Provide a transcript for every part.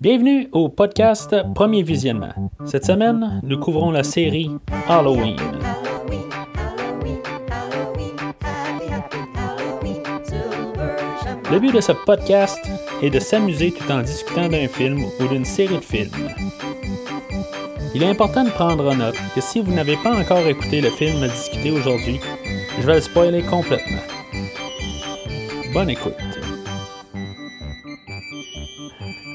Bienvenue au podcast Premier Visionnement. Cette semaine, nous couvrons la série Halloween. Le but de ce podcast est de s'amuser tout en discutant d'un film ou d'une série de films. Il est important de prendre en note que si vous n'avez pas encore écouté le film à discuter aujourd'hui, je vais le spoiler complètement. Bonne écoute.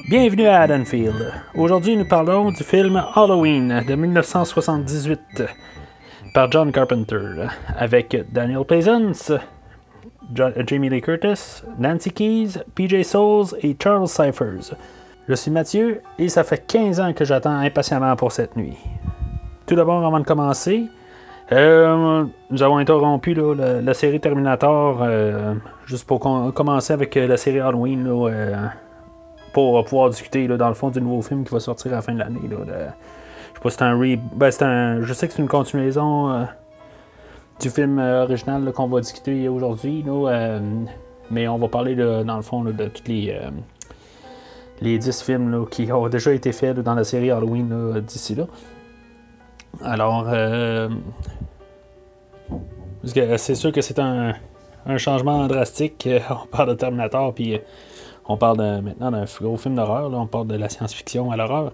Bienvenue à Haddonfield. Aujourd'hui, nous parlons du film Halloween de 1978 par John Carpenter avec Daniel Pleasance, Jamie Lee Curtis, Nancy Keys, PJ Souls et Charles Cyphers. Je suis Mathieu et ça fait 15 ans que j'attends impatiemment pour cette nuit. Tout d'abord, avant de commencer, euh, nous avons interrompu la, série Terminator euh, juste pour commencer avec euh, la série Halloween pour pouvoir discuter dans le fond du nouveau film qui va sortir à la fin de l'année. je sais pas si c'est un, re... ben, Je sais que c'est une continuation du film original qu'on va discuter aujourd'hui. mais on va parler dans le fond de toutes les les 10 films qui ont déjà été faits dans la série Halloween d'ici là. Alors, euh, c'est sûr que c'est un, changement drastique. On parle de Terminator, puis on parle maintenant d'un gros film d'horreur. On parle de la science-fiction à l'horreur.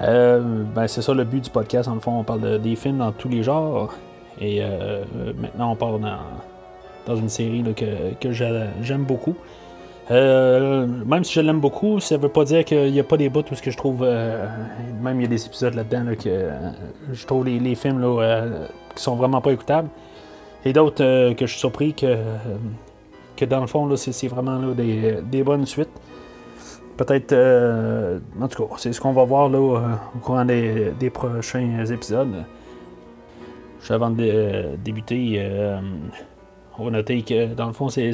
Euh, ben, c'est ça le but du podcast. En on parle des films dans tous les genres. Et euh, maintenant, on parle dans, une série que, j'aime beaucoup. Euh, même si je l'aime beaucoup, ça veut pas dire qu'il n'y a pas des bouts où ce que je trouve. Même il y a des épisodes là-dedans que je trouve les, films là, qui sont vraiment pas écoutables. Et d'autres que je suis surpris que, que dans le fond, c'est, vraiment des, bonnes suites. Peut-être. en tout cas, c'est ce qu'on va voir là, au courant des, prochains épisodes. Avant de débuter, on va noter que dans le fond, c'est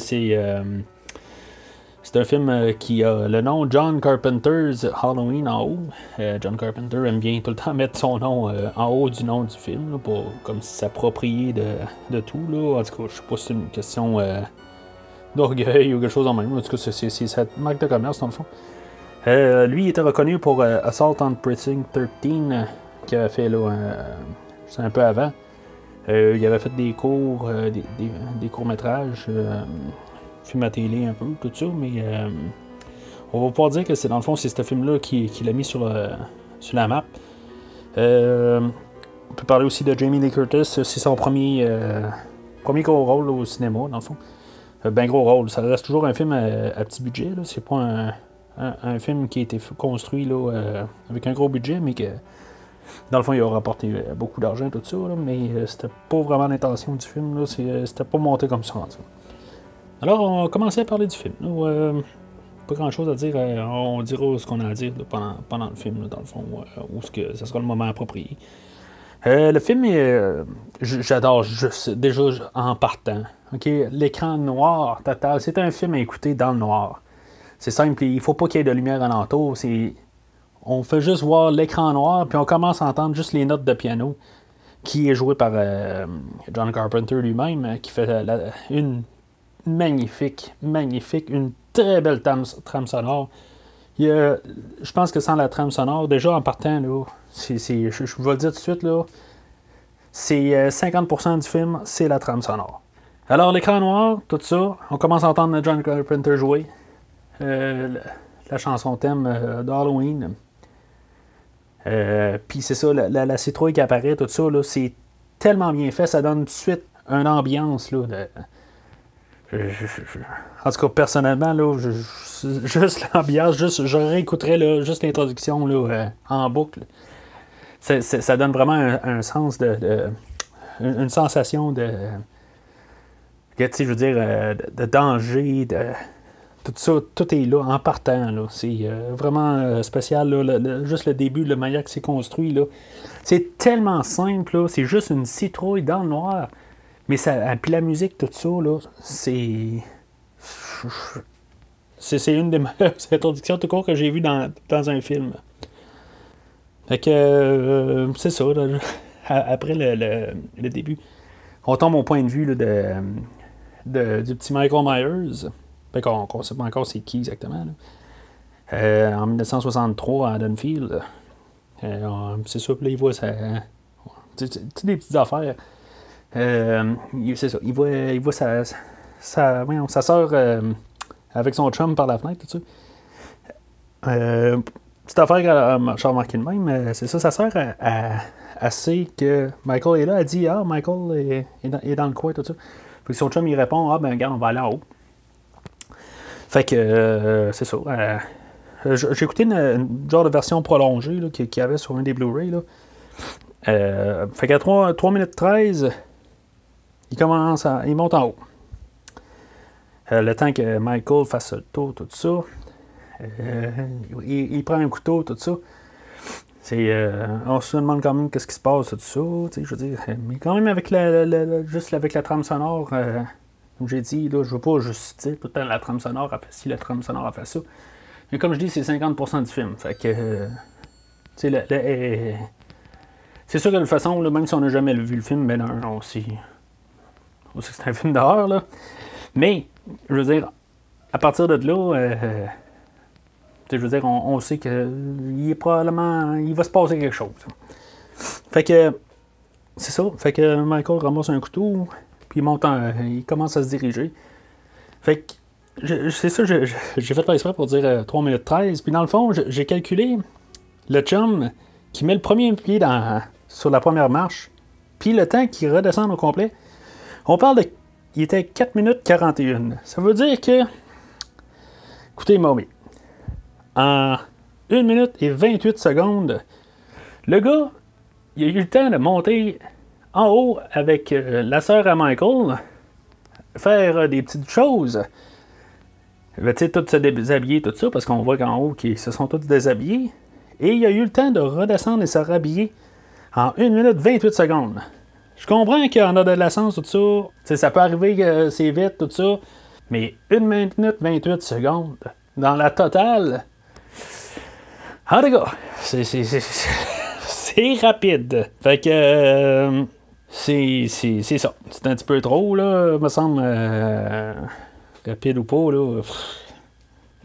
c'est un film euh, qui a le nom John Carpenter's Halloween en haut. Euh, John Carpenter aime bien tout le temps mettre son nom euh, en haut du nom du film pour comme s'approprier de, tout. Là. En tout cas, je sais pas si c'est une question d'orgueil ou quelque chose en même. En tout cas, c'est cette marque de commerce dans le fond. lui, il était reconnu pour Assault on Precinct 13 qu'il avait fait là, un peu avant. il avait fait des cours, des, des courts-métrages film à télé un peu, tout ça, mais euh, on va pouvoir dire que c'est dans le fond, c'est ce film-là qui, qui l'a mis sur, euh, sur la map. Euh, on peut parler aussi de Jamie Lee Curtis, c'est son premier, premier gros rôle au cinéma, dans le fond. Ben gros rôle, ça reste toujours un film à, petit budget, c'est pas un, un, film qui a été construit là, avec un gros budget, mais que dans le fond, il a rapporté beaucoup d'argent, tout ça, mais c'était pas vraiment l'intention du film. C'était pas monté comme ça. Alors, on va commencer à parler du film. Euh, pas grand chose à dire. Euh, on dira ce qu'on a à dire pendant, le film, dans le fond, euh, où ce que sera le moment approprié. Le film, j'adore juste, déjà en partant. L'écran noir c'est un film à écouter dans le noir. C'est simple, il faut pas qu'il y ait de lumière alentour. On fait juste voir l'écran noir, puis on commence à entendre juste les notes de piano, qui est joué par John Carpenter lui-même, qui fait une magnifique, magnifique, une très belle trame, sonore. Je pense que sans la trame sonore, déjà en partant, là, je, je vais le dire tout de suite, là, c'est 50% euh, du film, c'est la trame sonore. Alors, l'écran noir, tout ça, on commence à entendre John Carpenter jouer euh, la, chanson thème euh, d'Halloween. Puis c'est ça, la, citrouille qui apparaît, tout ça, c'est tellement bien fait, ça donne tout de suite une ambiance là, de, en tout cas, personnellement, là, juste l'ambiance, juste, je réécouterais juste l'introduction euh, en boucle. ça donne vraiment un, sens de, une sensation de. je veux dire, euh, de, danger, de. Tout ça, tout est là en partant. C'est euh, vraiment spécial. juste le début, la manière que c'est construit. C'est tellement simple. C'est juste une citrouille dans le noir. Mais ça, puis la musique, tout ça, là, c'est. C'est une des meilleures introductions tout court que j'ai vues dans, un film. Fait que euh, c'est ça, après le, début. On tombe au point de vue là, de, du petit Michael Myers. Fait qu'on ne sait pas encore c'est qui exactement. en 1963 à Dunfield. c'est ça, puis là, il voit ça. Des petites affaires. C'est ça, il voit, il voit sa, sa, sa soeur avec son chum par la fenêtre, tout ça. petite affaire à Charles remarqué de même, c'est ça, sa soeur, elle, sait que Michael est là, elle dit Ah, Michael est, dans, le coin, tout ça. Son chum, il répond Ah, ben regarde, on va aller en haut. Fait que, euh, c'est ça. Euh, j'ai écouté une, genre de version prolongée qu'il y avait sur un des Blu-ray. Euh, fait qu'à 3, 3, minutes 13, il commence à, il monte en haut. le temps que Michael fasse le tour, tout ça. Il, prend un couteau, tout ça. on se demande quand même qu'est-ce qui se passe, tout ça. Je mais quand même avec la, juste avec la trame sonore, comme j'ai dit, là, je veux pas juste dire tout le temps la trame sonore ci, la trame sonore a fait ça. Mais comme je dis, c'est 50% du film. Fait que. Euh, euh, c'est sûr que de toute façon, même si on n'a jamais vu le film, ben on sait, que c'est un film d'horreur, là. Mais, je veux dire, à partir de là, euh, je veux dire, on, sait qu'il probablement. Il va se passer quelque chose. Fait que. C'est ça. Fait que Michael ramasse un couteau puis il monte il commence à se diriger. Fait que, c'est ça, j'ai fait pas exprès pour dire 3 euh, minutes 13. Puis dans le fond, j'ai calculé le chum qui met le premier pied sur la première marche, puis le temps qu'il redescend au complet. On parle de. Il était 4 minutes 41. Ça veut dire que. Écoutez, Mommy. En 1 minute et 28 secondes, le gars, il a eu le temps de monter en haut avec euh, la sœur à Michael, faire euh, des petites choses. Ben, tu sais, tout se déshabiller, tout ça, parce qu'on voit qu'en haut, qu'ils se sont tous déshabillés. Et il a eu le temps de redescendre et se rhabiller en 1 minute 28 secondes. Je comprends qu'il y en a de l'essence, tout ça. ça peut arriver que c'est vite, tout ça. Mais 1 minute 28 secondes, dans la totale. En tout cas, c'est, rapide. Fait que. Euh, c'est, c'est, ça. C'est un petit peu trop, là, me semble. Euh, rapide ou pas, là.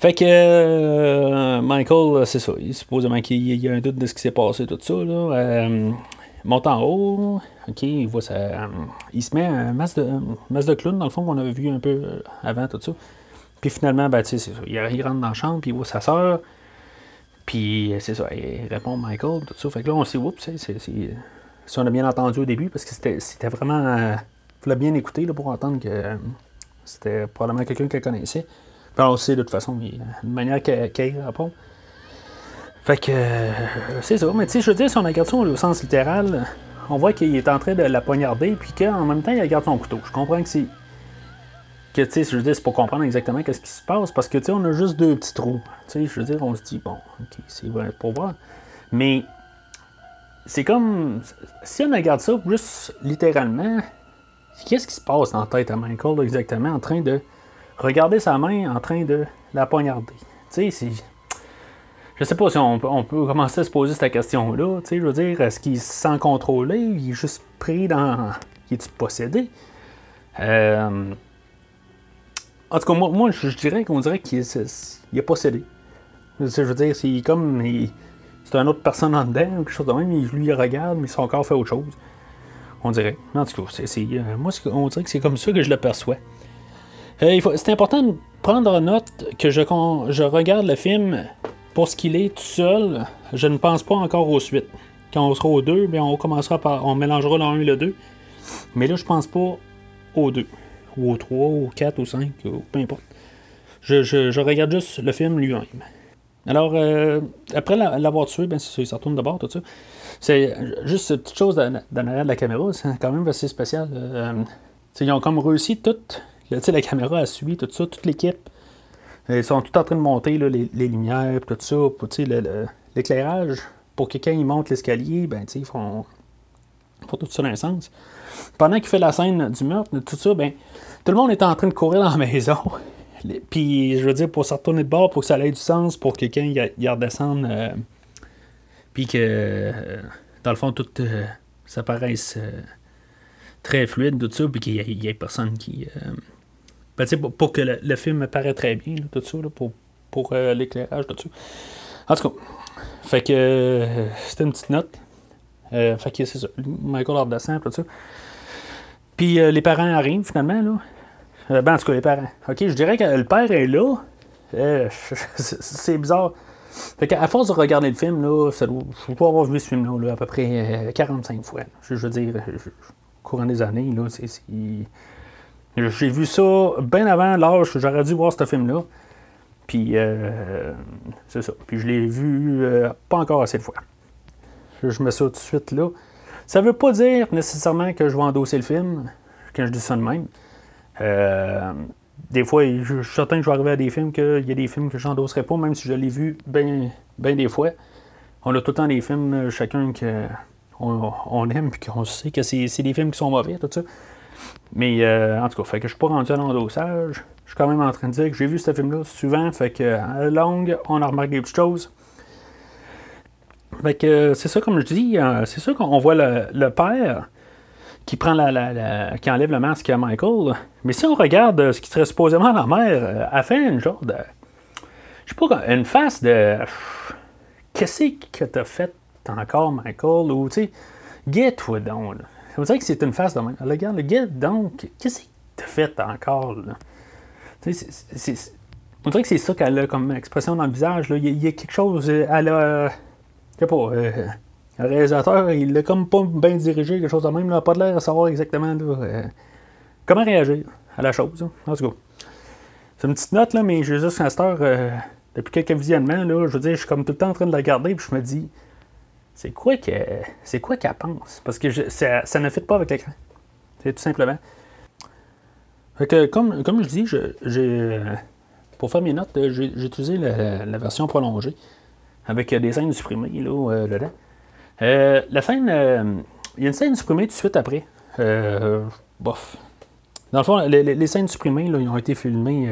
Fait que euh, Michael, c'est ça. Il, supposément qu'il y a un doute de ce qui s'est passé, tout ça. Là. Euh, monte en haut. OK, il voit ça. il se met un de, masse de clown, dans le fond, qu'on avait vu un peu avant, tout ça. Puis finalement, ben, c'est ça. Il, rentre dans la chambre, puis il voit sa soeur. Puis c'est ça. Il répond Michael, tout ça. Fait que là, on s'est oups, si on a bien entendu au début, parce que c'était vraiment. Il euh, fallait bien écouter là, pour entendre que euh, c'était probablement quelqu'un qu'elle connaissait. Puis on sait de toute façon, il, une manière qu'elle répond. Fait que c'est ça. Mais tu sais, je veux dire, si on regarde ça au sens littéral, on voit qu'il est en train de la poignarder, puis qu'en même temps, il regarde son couteau. Je comprends que c'est. Que tu sais, je veux dire, c'est pour comprendre exactement qu'est-ce qui se passe, parce que tu sais, on a juste deux petits trous. Tu sais, je veux dire, on se dit, bon, ok, c'est pour voir. Mais c'est comme. Si on regarde ça juste littéralement, qu'est-ce qui se passe dans la tête à Michael exactement en train de regarder sa main en train de la poignarder? Tu sais, c'est. Je sais pas si on, peut commencer à se poser cette question-là. Je veux dire, est-ce qu'il se sent contrôlé? Il est juste pris dans. Il est-tu possédé? Euh... En tout cas, moi, moi je dirais qu'on dirait qu'il est, possédé. Je veux dire, c'est comme c'est une autre personne en dedans, quelque chose de même, lui il regarde, mais son corps fait autre chose. On dirait. En tout cas, euh, moi, on dirait que c'est comme ça que je le perçois. Euh, c'est important de prendre note que je regarde le film pour ce qu'il est tout seul. Je ne pense pas encore aux suites. Quand on sera aux deux, bien, on commencera par. On mélangera le 1 et le 2. Mais là, je pense pas aux deux. Ou aux 3, aux 4, aux 5, peu importe. Je, regarde juste le film lui-même. Alors, euh, après l'avoir tué, ben, c'est ça retourne d'abord, tout ça. C'est juste cette petite chose dans, l'arrière de la caméra, c'est quand même assez spécial. Euh, ils ont comme réussi tout. la caméra a suivi tout ça, toute l'équipe. Ils sont tout en train de monter là, les, lumières, tout ça, pour l'éclairage. Pour que quand ils montent l'escalier, ben, ils font, font tout ça dans un sens. Pendant qu'il fait la scène du meurtre, tout ça, ben, tout le monde est en train de courir dans la maison. Puis, je veux dire, pour se retourner de bord, pour que ça ait du sens, pour que quelqu'un y, redescende, euh, puis que, euh, dans le fond, tout euh, ça paraisse très fluide, tout ça, puis qu'il n'y ait, personne qui. Ben, pour, pour, que le, film paraît très bien, tout ça, pour pour euh, l'éclairage là-dessus. En tout cas, fait que euh, c'était une petite note. Euh, fait que c'est ça. Michael Ardescent, tout ça. Puis les parents arrivent finalement, là. ben, en tout cas, les parents. Ok, je dirais que le père est là. c'est bizarre. Fait qu'à force de regarder le film, là, ça doit, je dois avoir vu ce film-là là, à peu près 45 fois. Je, veux dire, au courant des années, là, c'est, j'ai vu ça bien avant l'âge que j'aurais dû voir ce film-là. Puis, euh, c'est ça. Puis, je l'ai vu euh, pas encore assez de fois. Je mets ça tout de suite là. Ça veut pas dire nécessairement que je vais endosser le film, quand je dis ça de même. Euh, des fois, je, suis certain que je vais arriver à des films qu'il y a des films que j'endosserai pas, même si je l'ai vu bien des fois. On a tout le temps des films, chacun qu'on on aime, puis qu'on sait que c'est des films qui sont mauvais, tout ça. Mais euh, en tout cas, fait que je suis pas rendu à l'endossage. Je suis quand même en train de dire que j'ai vu ce film-là souvent, fait que à la longue, on a remarqué des petites choses. Fait que c'est ça, comme je dis, euh, c'est ça qu'on voit le, père qui prend la, qui enlève le masque à Michael. Mais si on regarde ce qui serait supposément la mère, euh, elle fait une genre de. Je sais pas, une face de. Qu'est-ce que t'as fait encore, Michael? Ou, tu sais, get-toi donc, là. On dirait que c'est une face de même. Regarde, le gars, donc, qu'est-ce que t'as fait encore? Là? on dirait que c'est ça qu'elle a comme expression dans le visage. Là. Il, y a, quelque chose. Elle a. Je sais pas. Euh, le réalisateur, il l'a comme pas bien dirigé, quelque chose de même. N'a pas l'air de savoir exactement euh, comment réagir à la chose. En tout cas. C'est une petite note, là, mais j'ai juste star. Euh, depuis quelques visionnements, là, je veux dire, je suis comme tout le temps en train de la regarder, puis je me dis c'est quoi qu'elle pense? Parce que ça, ça, ne fit pas avec l'écran. C'est tout simplement. Fait que comme, comme je dis j'ai pour faire mes notes j'ai utilisé la, version prolongée avec des scènes supprimées là, euh, dedans. Euh, la scène euh, il y a une scène supprimée tout de suite après. Bof. Dans le fond les, scènes supprimées ils ont été filmées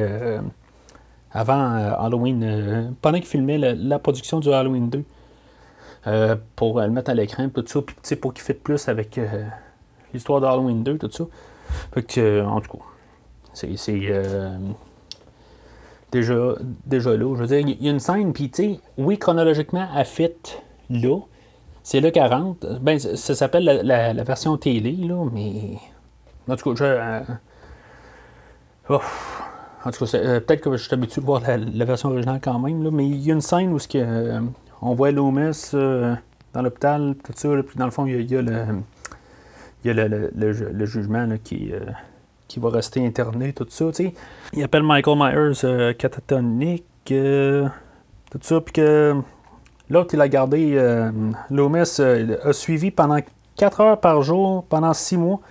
avant Halloween pendant qu'ils filmaient la production du Halloween 2 euh, pour le mettre à l'écran, tout ça, puis pour qu'il fitte plus avec euh, l'histoire d'Halloween 2, tout ça. Fait que, euh, en tout cas, c'est déjà, déjà là. Je veux dire, il y a une scène, puis tu sais, oui, chronologiquement, elle fit là. C'est là 40. Ben, ça s'appelle la, version télé, là, mais. En tout cas, je. En tout cas, peut-être que je suis habitué de voir la, version originale quand même, là, mais il y a une scène où ce que, on voit Loomis euh, dans l'hôpital, tout ça, puis dans le fond, il y a, le, il y a le, jugement qui, euh, qui va rester interné, tout ça. sais. Il appelle Michael Myers euh, catatonique, tout ça, puis que l'autre, il a gardé, Loomis a suivi pendant 4 heures par jour, pendant 6 mois,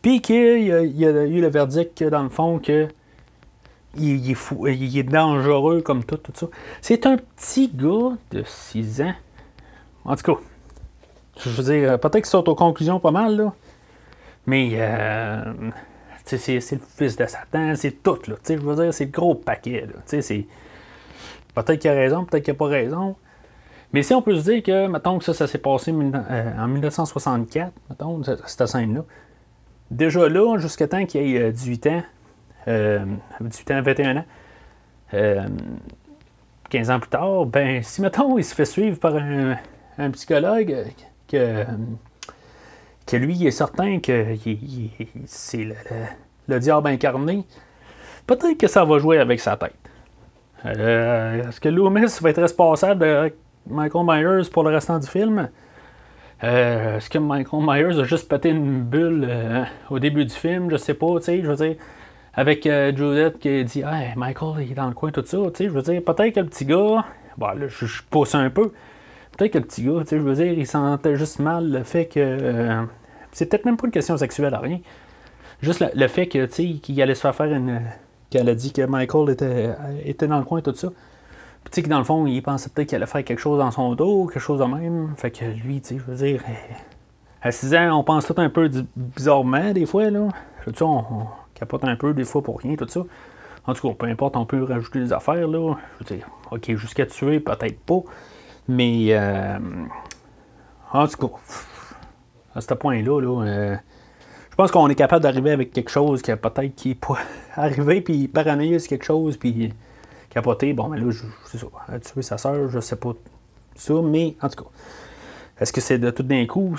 puis qu'il y a eu le verdict, dans le fond, que il, est fou, il est dangereux comme tout, tout ça. C'est un petit gars de 6 ans. En tout cas, je veux dire, peut-être qu'il saute aux conclusions pas mal, là. Mais euh, c'est, le fils de Satan, c'est tout, là. Je veux dire, c'est le gros paquet, là. C'est, peut-être qu'il a raison, peut-être qu'il n'a pas raison. Mais si on peut se dire que, mettons que ça, ça s'est passé euh, en 1964, mettons, cette scène-là. Déjà là, jusqu'à temps qu'il ait 18 euh, ans, euh, 18 ans, 21 ans, 15 euh, ans plus tard, ben, si mettons, il se fait suivre par un, psychologue que, que lui, est certain que c'est le, diable incarné, peut-être que ça va jouer avec sa tête. Euh, est-ce que Loomis va être responsable de Michael Myers pour le restant du film? Euh, est-ce que Michael Myers a juste pété une bulle au début du film? Je sais pas, tu sais, je veux dire avec euh, Judith qui dit Hey, Michael, il est dans le coin, tout ça. Tu sais, je veux dire, peut-être que le petit gars, bon, là, je, pousse un peu. Peut-être que le petit gars, tu sais, je veux dire, il sentait juste mal le fait que. Euh, c'est peut-être même pas une question sexuelle à rien. Juste le, fait que, qu'il allait se faire faire une. qu'elle a dit que Michael était, était dans le coin, tout ça. Puis, tu sais, que dans le fond, il pensait peut-être qu'il allait faire quelque chose dans son dos, quelque chose de même. Fait que lui, tu sais, je veux dire. À 6 ans, on pense tout un peu bizarrement, des fois, là. Capote un peu des fois pour rien, tout ça. En tout cas, peu importe, on peut rajouter des affaires, là. Je dire, ok, jusqu'à tuer, peut-être pas. Mais, euh, en tout cas, à ce point-là, là, euh, je pense qu'on est capable d'arriver avec quelque chose qui peut-être qui pas arrivé, puis paranoïe quelque chose, puis capoté. Bon, mais là, c'est ça. Tué sa soeur, je sais pas ça, mais en tout cas, est-ce que c'est de tout d'un coup?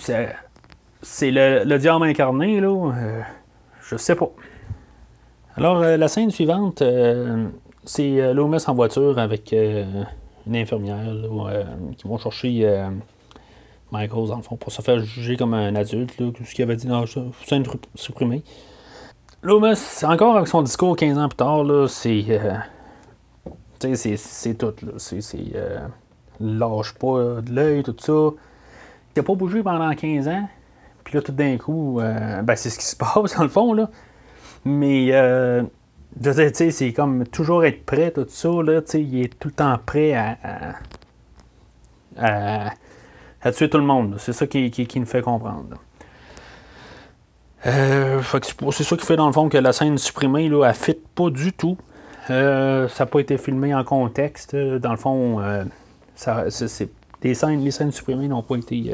C'est le, le, diable incarné, là? Euh, je sais pas. Alors, la scène suivante, c'est Loomis en voiture avec une infirmière qui vont chercher Michael, dans le fond, pour se faire juger comme un adulte, là, ce qu'il avait dit dans scène supprimée. Loomis, encore avec son discours 15 ans plus tard, là, c'est. Euh, c'est, c'est tout. Là. C'est. c'est euh, lâche pas de l'œil, tout ça. Il n'a pas bougé pendant 15 ans. Puis là, tout d'un coup, euh, ben, c'est ce qui se passe, dans le fond. Là. Mais. Euh, je veux c'est comme toujours être prêt, tout ça. Là, il est tout le temps prêt à, à, tuer tout le monde. C'est ça qui, qui, qui, nous fait comprendre. Euh, c'est ça qui fait dans le fond que la scène supprimée, là, elle fit pas du tout. Euh, ça n'a pas été filmé en contexte. Dans le fond, euh, c'est, les, scènes, les scènes supprimées n'ont pas été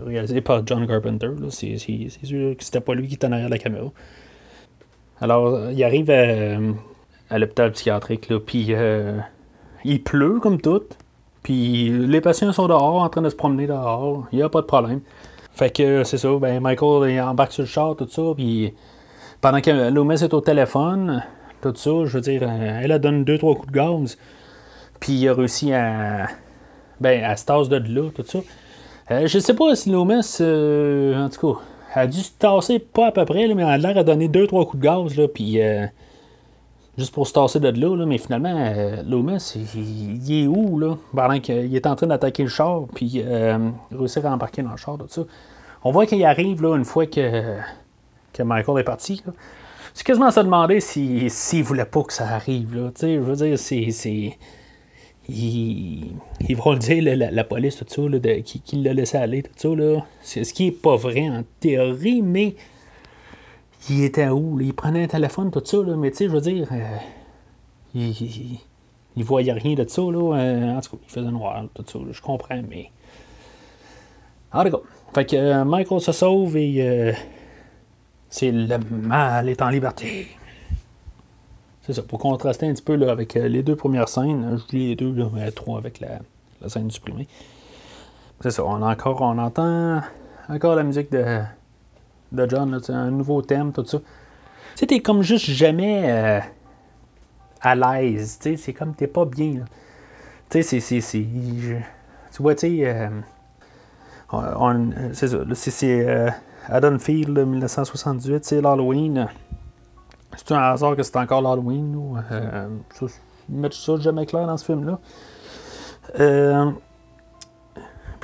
réalisées par John Carpenter. C'est, sûr que c'était pas lui qui était en arrière de la caméra. Alors, il arrive à, l'hôpital psychiatrique, puis il pleut comme tout. Puis les patients sont dehors, en train de se promener dehors. Il n'y a pas de problème. Fait que c'est ça, ben Michael il embarque sur le char, tout ça, puis pendant que Loomis est au téléphone, tout ça, je veux dire, elle a donné deux, trois coups de gaz, puis il a réussi à, ben, à se tasser de là, tout ça. Euh, je sais pas si Loomis, euh, en tout cas, a dû se tasser pas à peu près, mais elle a l'air à donner deux, trois coups de gaz, là, puis euh, juste pour se tasser de là, là mais finalement, euh, il, est où, là, pendant qu'il est en train d'attaquer le char, puis euh, réussir à embarquer dans le char, tout ça. On voit qu'il arrive, là, une fois que, que Michael est parti, C'est quasiment à se demander s'il si, voulait pas que ça arrive, là, tu sais, je veux dire, c'est... Ils, ils, vont le dire, la, police, tout ça, là, qui, qui l'a laissé aller, tout ça, là. C'est ce qui est pas vrai en théorie, mais il était où? Il prenait un téléphone, tout ça, là, mais tu sais, je veux dire, euh, il, il, voyait rien de ça. Là, euh, en tout cas, il faisait noir, tout ça, je comprends, mais. En tout cas, fait que euh, Michael se sauve et c'est le mal est en liberté. C'est ça, pour contraster un petit peu là, avec les deux premières scènes, je dis les deux, mais trois avec la, la scène supprimée. C'est ça, on, encore, on entend encore la musique de de John, un nouveau thème, tout ça. Tu t'es comme juste jamais euh, à l'aise. C'est comme t'es pas bien. Tu sais, c'est. Tu vois, tu sais. Euh, c'est ça. C'est euh, Haddonfield, 1978, c'est l'Halloween. C'est un hasard que c'est encore l'Halloween. Ou, euh, ça, mettre ça jamais clair dans ce film-là. Euh,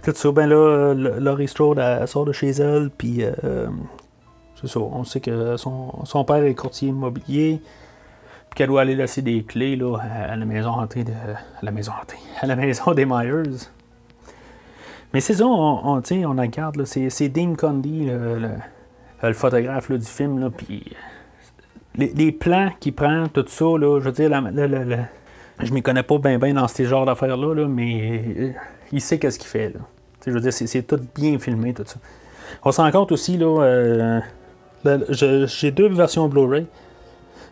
tout ça, ben là, Laurie Strode, elle sort de chez elle, puis euh, c'est ça. On sait que son, père est courtier immobilier, puis qu'elle doit aller laisser des clés là, à la maison hantée de. La maison. À la maison des Myers. Mais c'est ça, on, on, on regarde, c'est Dean Condy, le, photographe du film, là, puis les, plans qu'il prend, tout ça, là, je veux dire, je m'y connais pas bien ben dans ces genres d'affaires-là, là, mais il sait qu'est-ce qu'il fait. Je veux dire, c'est tout bien filmé, tout ça. On se rend compte aussi, là, euh, j'ai deux versions Blu-ray.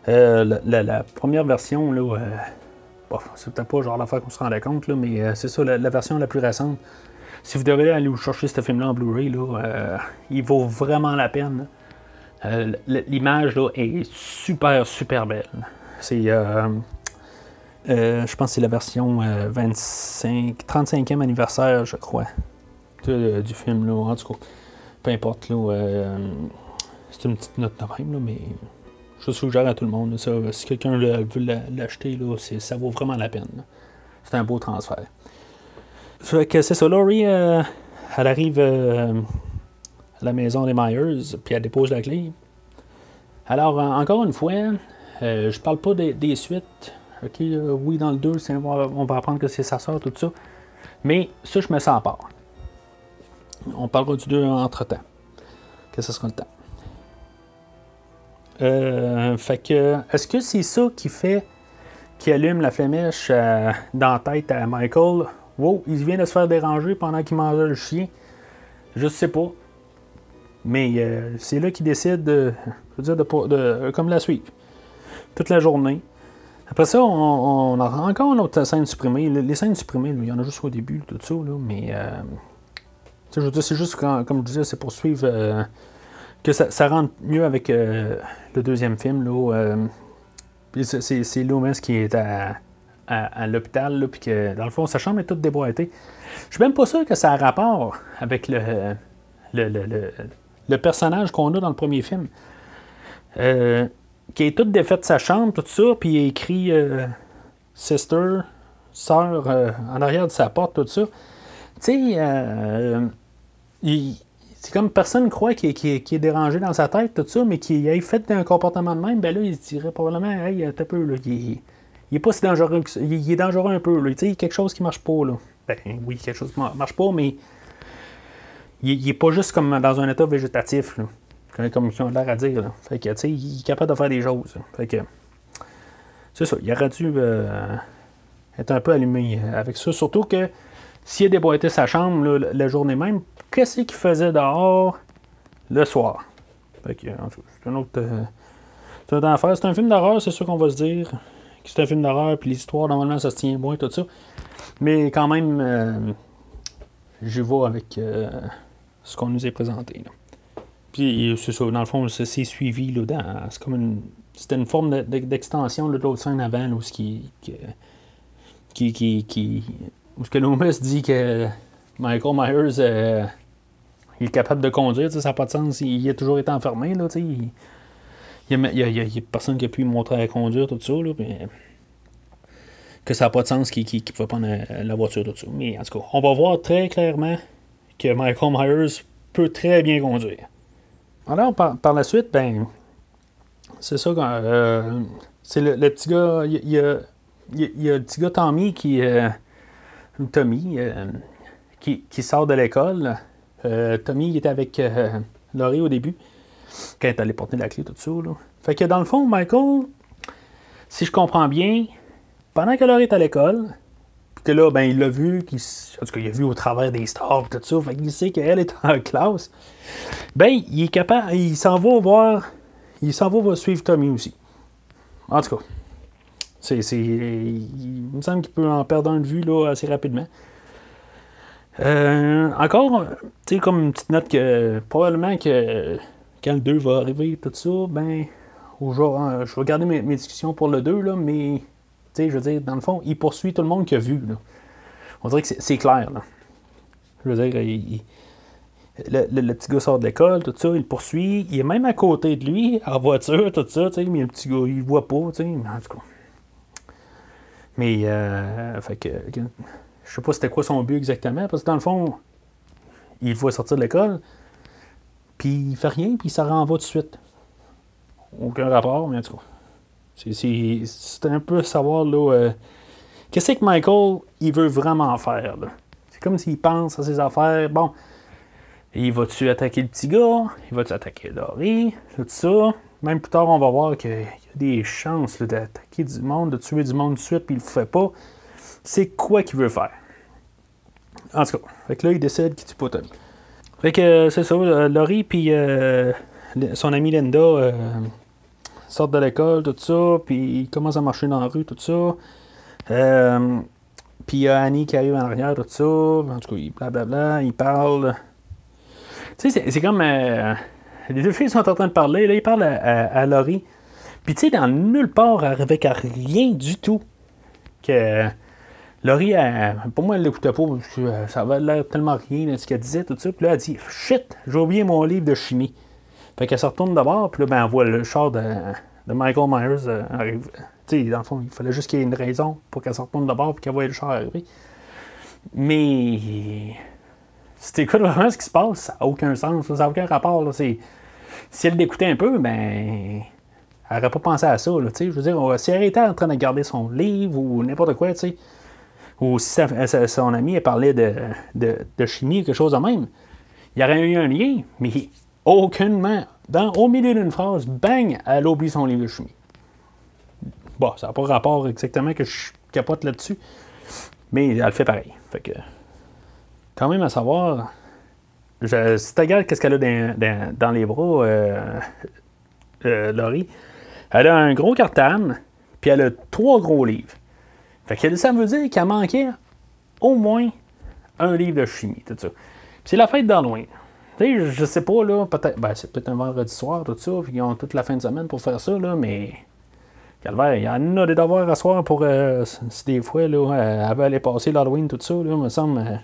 Euh, la, première version, là, euh, c'est peut-être pas genre l'affaire qu'on se rendait compte, là, mais c'est ça, la, version la plus récente. Si vous devez aller chercher ce film-là en Blu-ray, il vaut vraiment la peine. L'image là, est super, super belle. C'est. je pense que c'est la version 25, 35e anniversaire, je crois du film, là, en tout cas. Peu importe, là, euh, c'est une petite note de même, là, mais je suggère à tout le monde. Ça, si quelqu'un veut l'acheter, là, ça vaut vraiment la peine. C'est un beau transfert. c'est ça, Laurie, euh, elle arrive euh, à la maison des Myers, puis elle dépose la clé. Alors, encore une fois, je parle pas des, suites. Ok, oui, dans le 2, on va apprendre que c'est sa soeur, tout ça. Mais ça, je me sens part. On parlera du 2 entre-temps. Que ce sera le temps. Euh, fait que, est-ce que c'est ça qui fait qui allume la flémèche euh, dans la tête à Michael? Wow, il vient de se faire déranger pendant qu'il mangeait le chien. Je sais pas. Mais euh, c'est là qu'il décide de, dire, de, de, comme la suivre. Toute la journée. Après ça, on, a encore une autre scène supprimée. Les, scènes supprimées, il y en a juste au début, tout ça, là, mais. Euh, c'est juste, comme je disais, c'est pour suivre. Euh, que ça, rentre mieux avec euh, le deuxième film, là. c'est Loomis qui est à, l'hôpital, puis que, dans le fond, sa chambre est toute déboîtée. Je suis même pas sûr que ça a rapport avec le, le personnage qu'on a dans le premier film. Euh, qui est tout défait de sa chambre, tout ça, puis il écrit euh, Sister, sœur, euh, en arrière de sa porte, tout ça. Tu sais, c'est comme personne ne croit qu'il est dérangé dans sa tête, tout ça, mais qu'il ait fait un comportement de même, ben là, il se dirait probablement, hey, un peu, là, il, il est pas si dangereux que ça. Il, est dangereux un peu, là. Tu sais, quelque chose qui marche pas, là. Ben oui, quelque chose qui marche pas, mais il, il est pas juste comme dans un état végétatif, comme ils ont l'air à dire. Fait que, il est capable de faire des choses. Fait que, c'est ça, il aurait dû euh, être un peu allumé avec ça. Surtout que s'il a déboîté sa chambre la journée même, qu'est-ce qu'il faisait dehors le soir? Fait que, c'est un autre. Euh, c'est un. C'est un film d'horreur, c'est sûr qu'on va se dire. Que c'est un film d'horreur, puis l'histoire, normalement, ça se tient moins, tout ça. Mais quand même, euh, j'y vais avec ce qu'on nous est présenté. Là. Puis c'est ça, dans le fond, c'est suivi là, c'est comme une. C'était une forme d'extension de l'autre scène avant, là, où ce qui, qui, qui, où ce que Loomis dit que Michael Myers euh, il est capable de conduire, ça n'a pas de sens. Il, a toujours été enfermé, là, il, il, y a, personne qui a pu montrer à conduire, tout ça, là, que ça n'a pas de sens qu'il ne pouvait prendre la voiture, tout ça. Mais en tout cas, on va voir très clairement que Michael Myers peut très bien conduire. Alors, par, la suite, ben, c'est ça. Euh, c'est le, petit gars. Il y, a, le petit gars Tommy qui. Euh, Tommy, euh, qui, sort de l'école. Tommy, était avec Laurie au début, quand elle allée porter la clé, tout ça. Là. Fait que dans le fond, Michael, si je comprends bien, pendant que Laurie est à l'école, là, ben, il l'a vu, qu'il, tout cas, il a vu au travers des stars, tout ça, fait qu'il sait qu'elle est en classe ben, il est capable, il s'en va voir, il s'en va suivre Tommy aussi. En tout cas, c'est, il me semble qu'il peut en perdre un de vue là, assez rapidement. Euh, encore, tu sais, comme une petite note que probablement que quand le 2 va arriver, tout ça, ben, hein, je vais garder mes, discussions pour le 2, là, mais, je veux dire, dans le fond, il poursuit tout le monde qui a vu. Là. On dirait que c'est, clair. Là. Je veux dire, il, le, petit gars sort de l'école, tout ça, il le poursuit. Il est même à côté de lui, en voiture, tout ça, mais le petit gars, il voit pas, tu en tout cas. Mais, euh, fait que, je sais pas c'était quoi son but exactement, parce que dans le fond, il le voit sortir de l'école, puis il fait rien, puis il s'en renvoie tout de suite. Aucun rapport, mais en tout cas. C'est un peu savoir, là, euh, qu'est-ce que Michael, il veut vraiment faire. C'est comme s'il pense à ses affaires. Bon, il va-tu attaquer le petit gars? Il va-tu attaquer Laurie? Tout ça. Même plus tard, on va voir qu'il y a des chances d'attaquer du monde, de tuer du monde de suite, puis il le fait pas. C'est quoi qu'il veut faire? En tout cas, fait que là, il décide qu'il tue pas. Fait que euh, c'est ça, euh, Laurie puis son amie Linda sortent de l'école, tout ça, puis ils commencent à marcher dans la rue, tout ça. puis il y a Annie qui arrive en arrière, tout ça. En tout cas, blablabla, il parle. Tu sais, c'est comme. Euh, les deux filles sont en train de parler. Là, ils parlent à, Laurie. Puis, tu sais, dans nulle part, avec rien du tout. Que. Laurie, pour moi, elle l'écoutait pas euh, ça avait l'air tellement rien de ce qu'elle disait, tout ça. Puis là, elle dit Shit, j'ai oublié mon livre de chimie. Fait qu'elle se retourne d'abord, puis là, ben, elle voit le char de, Michael Myers euh, arriver. Tu sais, dans le fond, il fallait juste qu'il y ait une raison pour qu'elle se retourne d'abord, puis qu'elle voie le char arriver. Mais si tu écoutes vraiment ce qui se passe, ça n'a aucun sens, ça n'a aucun rapport. Si elle l'écoutait un peu, ben, elle n'aurait pas pensé à ça. Là, je veux dire, si elle était en train de garder son livre ou n'importe quoi, tu sais, ou si son ami parlait de, de, de, chimie, quelque chose de même, il y aurait eu un lien, mais aucunement. Dans, au milieu d'une phrase, bang, elle oublie son livre de chimie. Bon, ça n'a pas rapport exactement que je capote là-dessus, mais elle le fait pareil. Fait que quand même à savoir, si tu regardes qu'est-ce qu'elle a dans, les bras, euh, euh, Laurie, elle a un gros cartable, Puis elle a trois gros livres. Fait que ça veut dire qu'elle manquait au moins un livre de chimie, tout ça. Puis c'est la fête d'Halloween. Je sais pas, là, peut-être. Ben, c'est peut-être un vendredi soir, tout ça. Puis ils ont toute la fin de semaine pour faire ça, là, mais. Calvaire, il y en a des devoirs à soir pour. Euh, si des fois, là, elle veut aller passer l'Halloween, tout ça, là, me semble. Euh,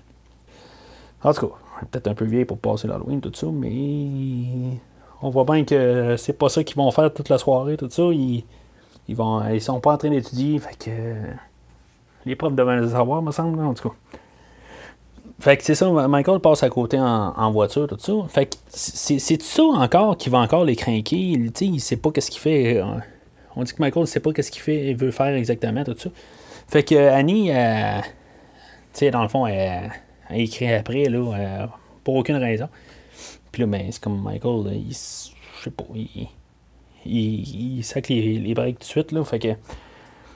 en tout cas, peut-être un peu vieille pour passer l'Halloween, tout ça, mais. On voit bien que c'est pas ça qu'ils vont faire toute la soirée, tout ça. Ils, ils, vont, ils sont pas en train d'étudier, fait que. Les profs devraient le savoir, me semble, en tout cas. Fait que c'est ça, Michael passe à côté en, voiture, tout ça. Fait que c'est ça encore qui va encore les craquer? Il, il sait pas qu'est-ce qu'il fait. Euh, on dit que Michael sait pas qu'est-ce qu'il fait et veut faire exactement, tout ça. Fait que Annie, euh, tu sais, dans le fond, elle, écrit après, là, euh, pour aucune raison. Puis là, ben, c'est comme Michael, il, je sais pas, il, il, il sac les, les breaks tout de suite, là. Fait que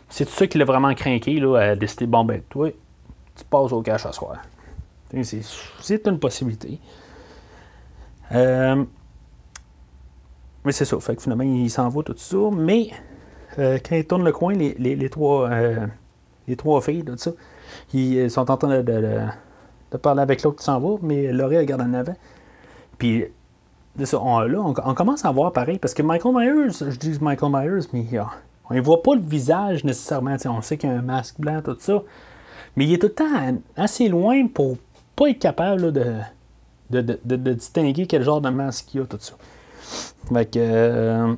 c'est tout ça qui l'a vraiment craqué, là, à décider, bon, ben, toi, tu passes au cash à soir. C'est une possibilité. Euh, mais c'est ça. Fait que finalement, il s'en va tout ça. Mais euh, quand il tourne le coin, les, les, trois, euh, les trois filles, tout ça, ils sont en train de, de, parler avec l'autre qui s'en va, mais Laurie regarde en avant. Puis ça, on, là, on, commence à voir pareil, parce que Michael Myers, je dis Michael Myers, mais on ne voit pas le visage nécessairement. On sait qu'il y a un masque blanc, tout ça. Mais il est tout le temps assez loin pour pas être capable de, de, distinguer quel genre de masque il y a, tout ça. Fait que. Euh,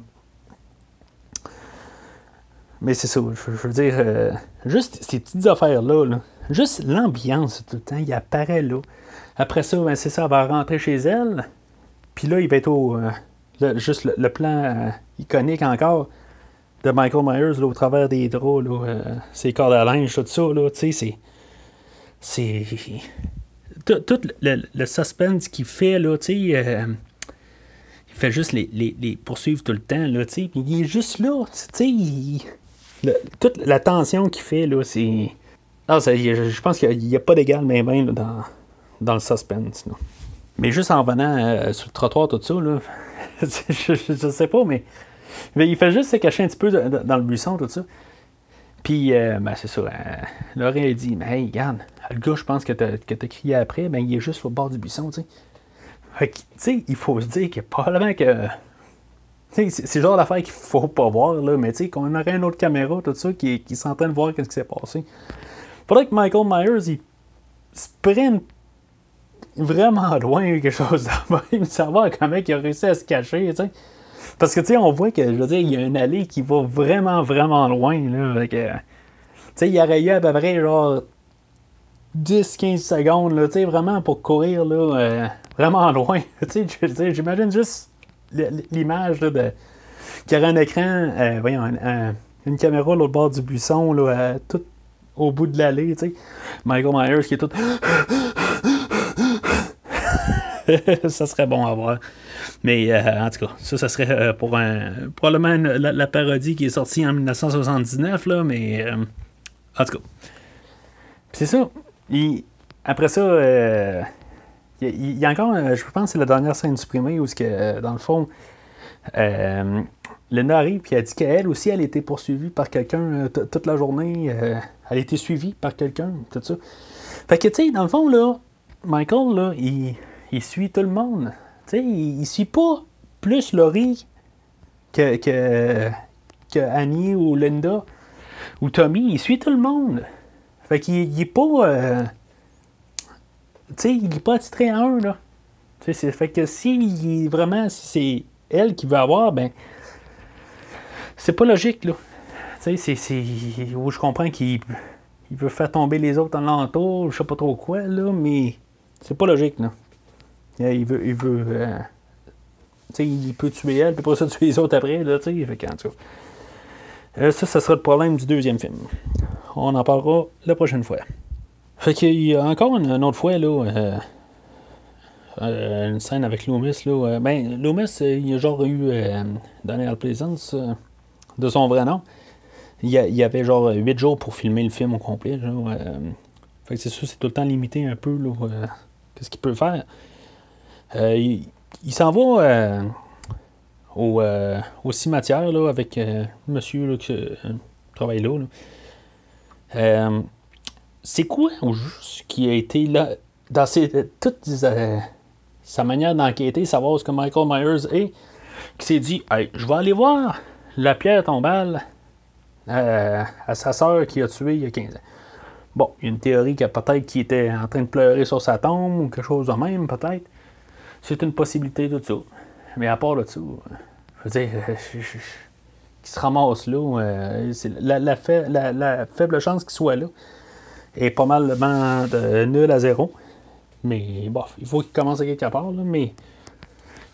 mais c'est ça, je, veux dire, euh, juste ces petites affaires-là, juste l'ambiance tout le temps, il apparaît là. Après ça, ben, c'est ça, elle va rentrer chez elle. Puis là, il va être au. Euh, juste le, plan iconique encore de Michael Myers au travers des draps, là, ses cordes à linge, tout ça, là, tu sais, c'est. C'est tout, le, suspense qu'il fait, là, tu sais, euh, il fait juste les, les, poursuivre tout le temps, là, tu sais, il est juste là, tu sais, toute la tension qu'il fait, là, c'est... Ah, je pense qu'il n'y a, pas d'égal, mais même dans, dans le suspense. Mais juste en venant euh, sur le trottoir, tout ça, là, je, je, sais pas, mais, mais, il fait juste se cacher un petit peu dans le buisson, tout ça. Puis, euh, ben, c'est ça. Euh, Laurie a dit, mais hey, regarde, le gars, je pense que tu as, crié après, ben, il est juste au bord du buisson, tu sais. Tu sais, il faut se dire que probablement que. C'est le genre d'affaire qu'il faut pas voir, là, mais tu sais, qu'on aurait une autre caméra, tout ça, qui, qui s'entend de voir ce qui s'est passé. Faudrait que Michael Myers, il se prenne vraiment loin quelque chose de même, savoir comment il a réussi à se cacher, tu sais. Parce que, tu sais, on voit que, je veux dire, il y a une allée qui va vraiment, vraiment loin, là. tu sais, il y aurait eu à peu près, genre, 10-15 secondes, là, tu sais, vraiment pour courir, là, euh, vraiment loin. tu sais, j'imagine juste l'image, de... qu'il y aurait un écran, euh, voyons, une caméra l'autre bord du buisson, là, tout au bout de l'allée, tu sais. Michael Myers qui est tout... ça serait bon à voir. Mais euh, en tout cas, ça, ça serait euh, pour un. Probablement la, parodie qui est sortie en 1979, là, mais. Euh, en tout cas. C'est ça. après ça, il, y a encore, je pense que c'est la dernière scène supprimée où, que, dans le fond, Lena arrive et elle dit qu'elle aussi, elle a été poursuivie par quelqu'un toute la journée. elle a été suivie par quelqu'un, tout ça. Fait que, tu sais, dans le fond, là, Michael, là, il, il suit tout le monde. Il, suit pas plus Laurie que, que, Annie ou Linda ou Tommy. Il suit tout le monde. Fait qu'il il est pas. Euh, tu sais, il est pas attitré à un, là. Fait que si vraiment c'est elle qui veut avoir, ben. C'est pas logique, là. Tu sais, c'est. Où je comprends qu'il il veut faire tomber les autres en l'entour, je sais pas trop quoi, là, mais c'est pas logique, là. Il veut. Il veut euh, il peut tuer elle, puis pas ça tuer les autres après, là, tu sais. Euh, ça, ça sera le problème du deuxième film. On en parlera la prochaine fois. Fait qu'il y a encore une, autre fois, là, euh, une scène avec Loomis, là. ben, Loomis, il a genre eu Daniel Pleasance, de son vrai nom. Il y, avait genre 8 jours pour filmer le film au complet. Genre, fait que c'est sûr, c'est tout le temps limité un peu, là, qu'est-ce qu'il peut faire. Euh, il, s'en va euh, au, euh, au, cimetière là, avec monsieur, là, travaille là. C'est quoi au juste qui a été là dans toute sa manière d'enquêter, savoir ce que Michael Myers est, qui s'est dit hey, je vais aller voir la pierre tombale à sa sœur qui a tué il y a 15 ans. Bon, il y a une théorie que peut-être qu'il était en train de pleurer sur sa tombe ou quelque chose de même, peut-être. C'est une possibilité tout ça. Mais à part de ça, je veux dire, qui se ramasse là, la, faible chance qu'il soit là est pas mal de nul à zéro. Mais bon, il faut qu'il commence à quelque part, là, mais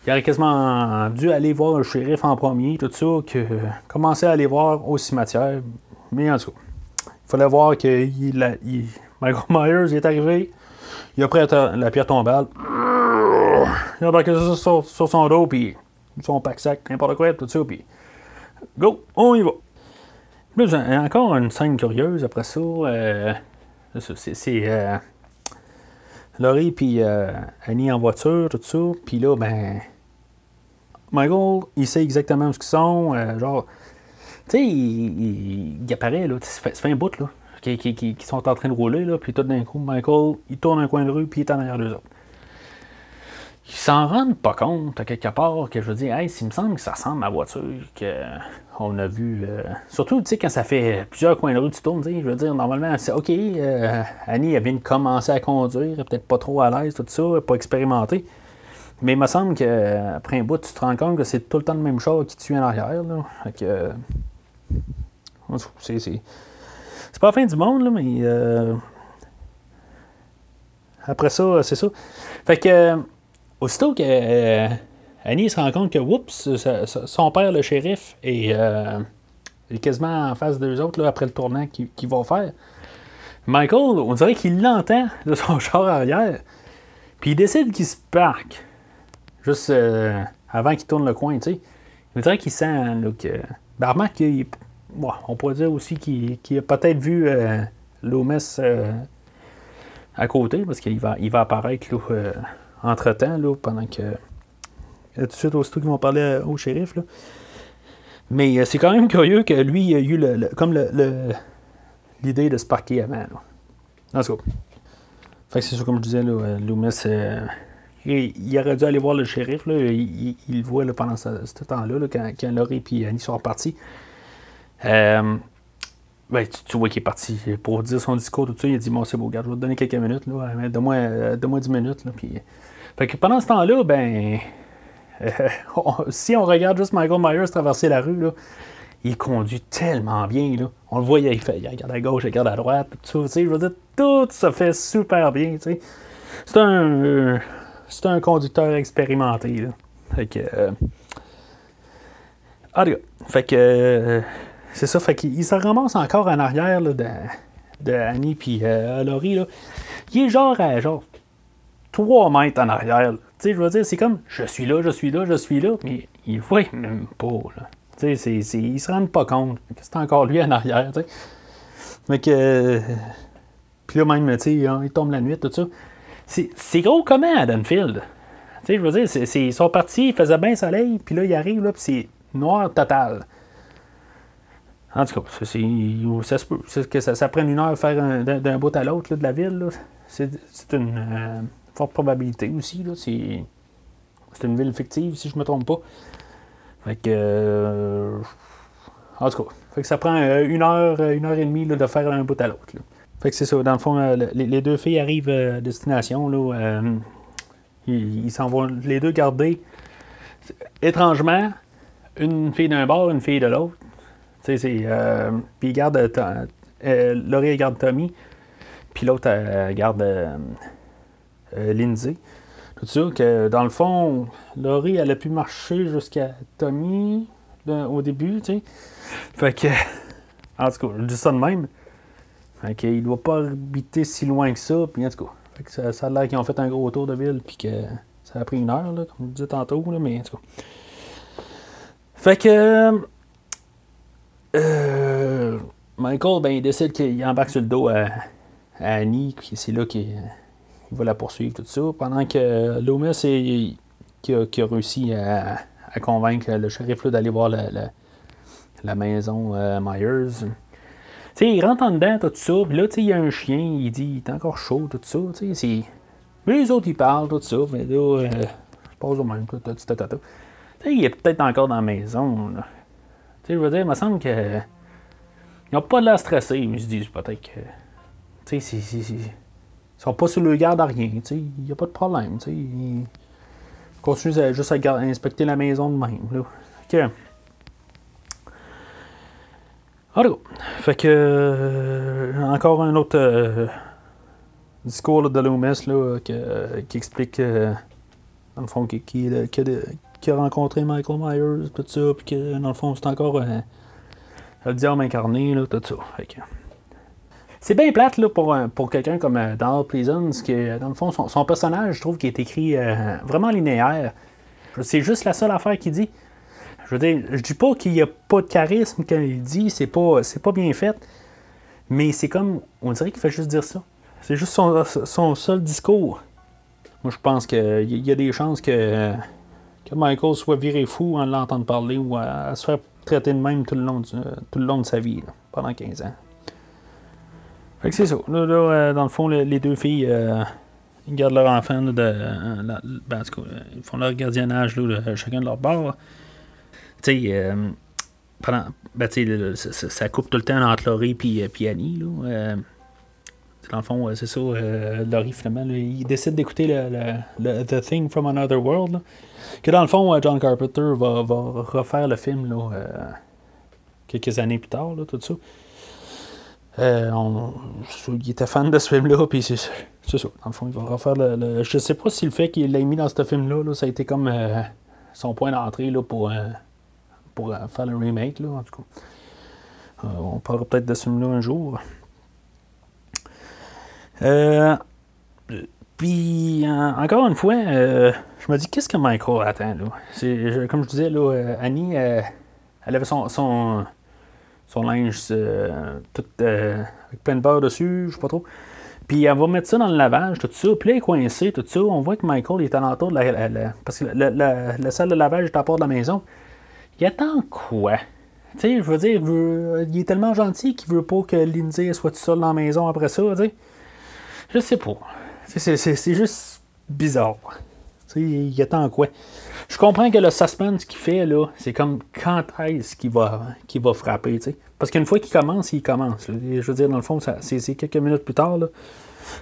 il aurait quasiment dû aller voir le shérif en premier, tout ça, que commencer à aller voir au cimetière. Mais en tout cas, il fallait voir que Michael Myers est arrivé, il a pris la pierre tombale, il a embarqué ça sur, sur, son dos, puis son pack-sac, n'importe quoi, tout ça, puis go, on y va. Encore une scène curieuse après ça. Euh, c'est euh, Laurie puis euh, Annie en voiture, tout ça. Puis là, ben, Michael, il sait exactement où ils sont. Genre, tu sais, il, il, apparaît, là, ça fait, un bout, là, qui, sont en train de rouler, là, puis tout d'un coup, Michael, il tourne un coin de rue, puis il est en arrière d'eux autres. Ils s'en rendent pas compte, à quelque part, que je dire, hey, s'il me semble que ça ressemble à la voiture qu'on a vu. Euh, surtout, tu sais, quand ça fait plusieurs coins de rue, tu tournes, je veux dire, normalement, c'est OK, euh, Annie, elle vient de commencer à conduire, peut-être pas trop à l'aise, tout ça, pas expérimenté. Mais il me semble qu'après un bout, tu te rends compte que c'est tout le temps le même char qui tue en arrière. Là. Fait que. Euh, c'est, c'est, pas la fin du monde, là, mais. Euh, après ça, c'est ça. Fait que. Aussitôt que euh, Annie se rend compte que, oups, son père, le shérif, est, est quasiment en face d'eux autres là, après le tournant qu'il va faire. Michael, on dirait qu'il l'entend de son char arrière. Puis il décide qu'il se parque. Juste euh, avant qu'il tourne le coin, tu sais. Il dirait qu'il sent là, que. Ben, remarque on pourrait dire aussi qu'il a peut-être vu euh, Loomis euh, à côté, parce qu'il va, il va apparaître là, entre-temps, là, pendant que. Tout de suite, aussitôt qu'ils vont parler au shérif. Là. Mais c'est quand même curieux que lui il a eu le, comme le, l'idée de se parquer avant. Là. En tout cas. C'est ça, comme je disais, là, Loomis il, aurait dû aller voir le shérif. Là, il, le voit pendant ce, temps-là, quand, quand, Laurie et Annie sont partis. Euh, ben, tu, vois qu'il est parti pour dire son discours, tout ça. Il a dit Bon, c'est beau, regarde, je vais te donner quelques minutes. Là, donne-moi, euh, donne 10 minutes. Là, puis... Fait que pendant ce temps-là, ben. Euh, si on regarde juste Michael Myers traverser la rue, là, il conduit tellement bien. Là. On le voit, il, fait, regarde à gauche, il regarde à droite, tout ça. Je veux dire, tout ça fait super bien. C'est un c'est un conducteur expérimenté. Fait que. Euh, fait que. Euh, c'est ça, fait qu'il se ramasse encore en arrière de, de Annie puis euh, Laurie. Là. Il est genre à genre 3 mètres en arrière. Tu sais, je veux dire, c'est comme je suis là, je suis là, je suis là, mais il voit même pas. Là. Tu sais, c'est, se rend pas compte c'est encore lui en arrière. Tu sais. Fait que. puis là, même, tu sais, il tombe la nuit, tout ça. C'est gros comment à Dunfield? Tu sais, je veux dire, c'est, ils sont partis, il faisait bien soleil, puis là, il arrive, là, puis c'est noir total. En tout cas, c'est, ça se peut. que ça, ça prenne une heure faire d'un, bout à l'autre de la ville. C'est, une euh, forte probabilité aussi. Là. C'est, une ville fictive, si je ne me trompe pas. Fait que. Euh, en tout cas, fait que ça prend euh, une heure, une heure et demie de faire un bout à l'autre. Fait que c'est ça. Dans le fond, euh, les, deux filles arrivent euh, à destination. Là, euh, ils s'en vont les deux garder. Étrangement, une fille d'un bord, une fille de l'autre. Tu puis ils gardent. Laurie garde Tommy. Puis l'autre garde Lindsay. Tout ça, que dans le fond, Laurie, elle a pu marcher jusqu'à Tommy au début, tu sais. Fait que. En tout cas, je dis ça de même. Fait qu'il doit pas habiter si loin que ça. Puis en tout cas, ça, ça, a l'air qu'ils ont fait un gros tour de ville. Puis que ça a pris une heure, comme je disais tantôt. Mais en tout cas. Fait que. Euh, Michael, ben, il décide qu'il embarque sur le dos à, Annie. Puis c'est là qu'il va la poursuivre, tout ça. Pendant que Loomis, est, qui, a, réussi à, convaincre le shérif d'aller voir la, maison euh, Myers. sais, il rentre en dedans, tout ça, puis là, il y a un chien, il dit, il est encore chaud, tout ça, tu sais, c'est... Mais les autres, ils parlent, tout ça, mais là, euh, je passe au même, tout, tout, tout, tout. Il est peut-être encore dans la maison, je veux dire, il me semble que... Pas de l'air stressés, ils se disent peut-être que... Sais, c'est... Ils sont pas sous le garde à rien, il n'y a pas de problème, tu sais, ils continuent juste à, inspecter la maison de même, là. Ok. Alors, fait que. euh, encore un autre euh, discours de Loomis là, que- qui explique, euh, dans le fond, qui, a, rencontré Michael Myers, tout ça, puis que, dans le fond, c'est encore le diable incarné, là, tout ça. C'est bien plate là, pour, pour quelqu'un comme euh, Donald Pleasance, que, dans le fond, son, son personnage, je trouve qu'il est écrit euh, vraiment linéaire. C'est juste la seule affaire qu'il dit. Je veux dire, je dis pas qu'il n'y a pas de charisme quand il dit, c'est pas, pas bien fait, mais c'est comme, on dirait qu'il fait juste dire ça. C'est juste son, son seul discours. Moi, je pense qu'il y a des chances que, que Michael soit viré fou en l'entendant parler ou à, à se faire traiter de même tout le long, du- tout le long de sa vie, pendant 15 ans. Fait que c'est ça. Là, là, euh, dans le fond, le- les deux filles, euh, gardent leur enfant là, de, euh, ben, ils font leur gardiennage là, chacun de leur bord. Tu sais, euh, pendant, ben, tu sais, le- le- ça, ça- coupe tout le temps entre Laurie euh, puis Annie. Là, dans le fond, c'est ça, Laurie, finalement, il décide d'écouter le, le- The Thing from Another World. que dans le fond, John Carpenter va, va refaire le film là, quelques années plus tard, tout ça. Euh, il était fan de ce film-là, puis c'est ça. Dans le fond, il va refaire le. le- je sais pas si le fait qu'il l'ait mis dans ce film-là, là, ça a été comme euh, son point d'entrée pour, euh, pour faire le remake, là, en tout cas. On parlera peut-être de ce film-là un jour. Puis, en- encore une fois, je me dis, qu'est-ce que Michael attend, là? Comme je disais, là, Annie, elle avait son, son, son linge euh, tout, euh, avec plein de beurre dessus, je sais pas trop. Puis elle va mettre ça dans le lavage, tout ça. Puis là, elle est coincée, tout ça. On voit que Michael est alentour de la, Parce que la, salle de lavage est à part de la maison. Il attend quoi? Tu sais, je veux dire, il, est tellement gentil qu'il veut pas que Lindsay soit toute seule dans la maison après ça, tu sais. Je sais pas. C'est juste bizarre. Il attend quoi? Je comprends que le suspense qu'il fait, là, c'est comme quand est-ce qu'il va, qu'il va frapper. Parce qu'une fois qu'il commence, il commence. Je veux dire, dans le fond, c'est quelques minutes plus tard.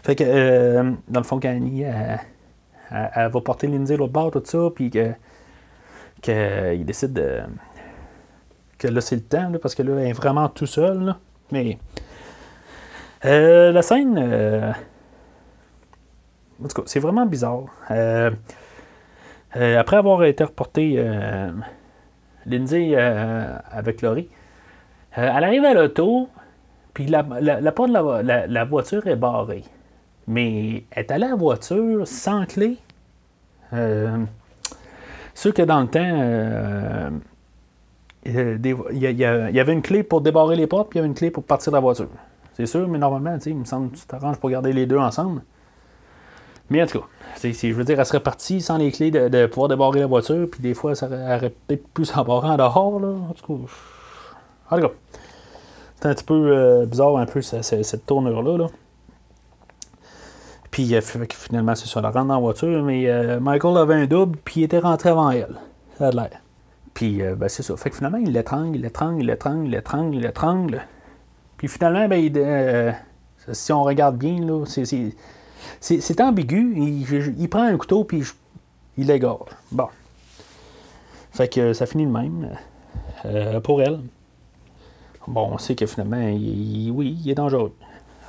Fait que, euh, dans le fond, qu'Annie, elle, elle- elle va porter Lindsay l'autre bord, tout ça, puis que, il décide de. que là, c'est le temps, parce que là, elle est vraiment tout seul. Mais. euh, la scène. euh, en tout cas, c'est vraiment bizarre. Euh, euh, après avoir été reporté euh, Lindsay euh, avec Laurie, euh, elle arrive à l'auto, puis la, porte de la, voiture est barrée. Mais elle est allée à la voiture sans clé. Sûr que dans le temps, il y, y avait une clé pour débarrer les portes, puis il y avait une clé pour partir de la voiture. C'est sûr, mais normalement, il me semble que tu t'arranges pour garder les deux ensemble. Mais en tout cas, je veux dire, elle serait partie sans les clés de, pouvoir débarrer la voiture, puis des fois, ça elle aurait peut-être pu s'embarrer en dehors, là. En tout cas, en tout cas, c'est un petit peu euh, bizarre, un peu, ce- ce- cette tournure-là, là. Puis euh, finalement, c'est ça, elle rentre dans la voiture, mais euh, Michael avait un double, puis il était rentré avant elle. Ça a l'air. Puis, euh, ben, c'est ça. Fait que finalement, il l'étrangle, il l'étrangle, il l'étrangle, il l'étrangle, il l'étrangle. Puis finalement, ben, si on regarde bien, là, c'est, c'est, ambigu. Il, prend un couteau, puis je- il l'égare. Bon. Fait que ça finit de même euh, pour elle. Bon, on sait que finalement, oui, il est dangereux.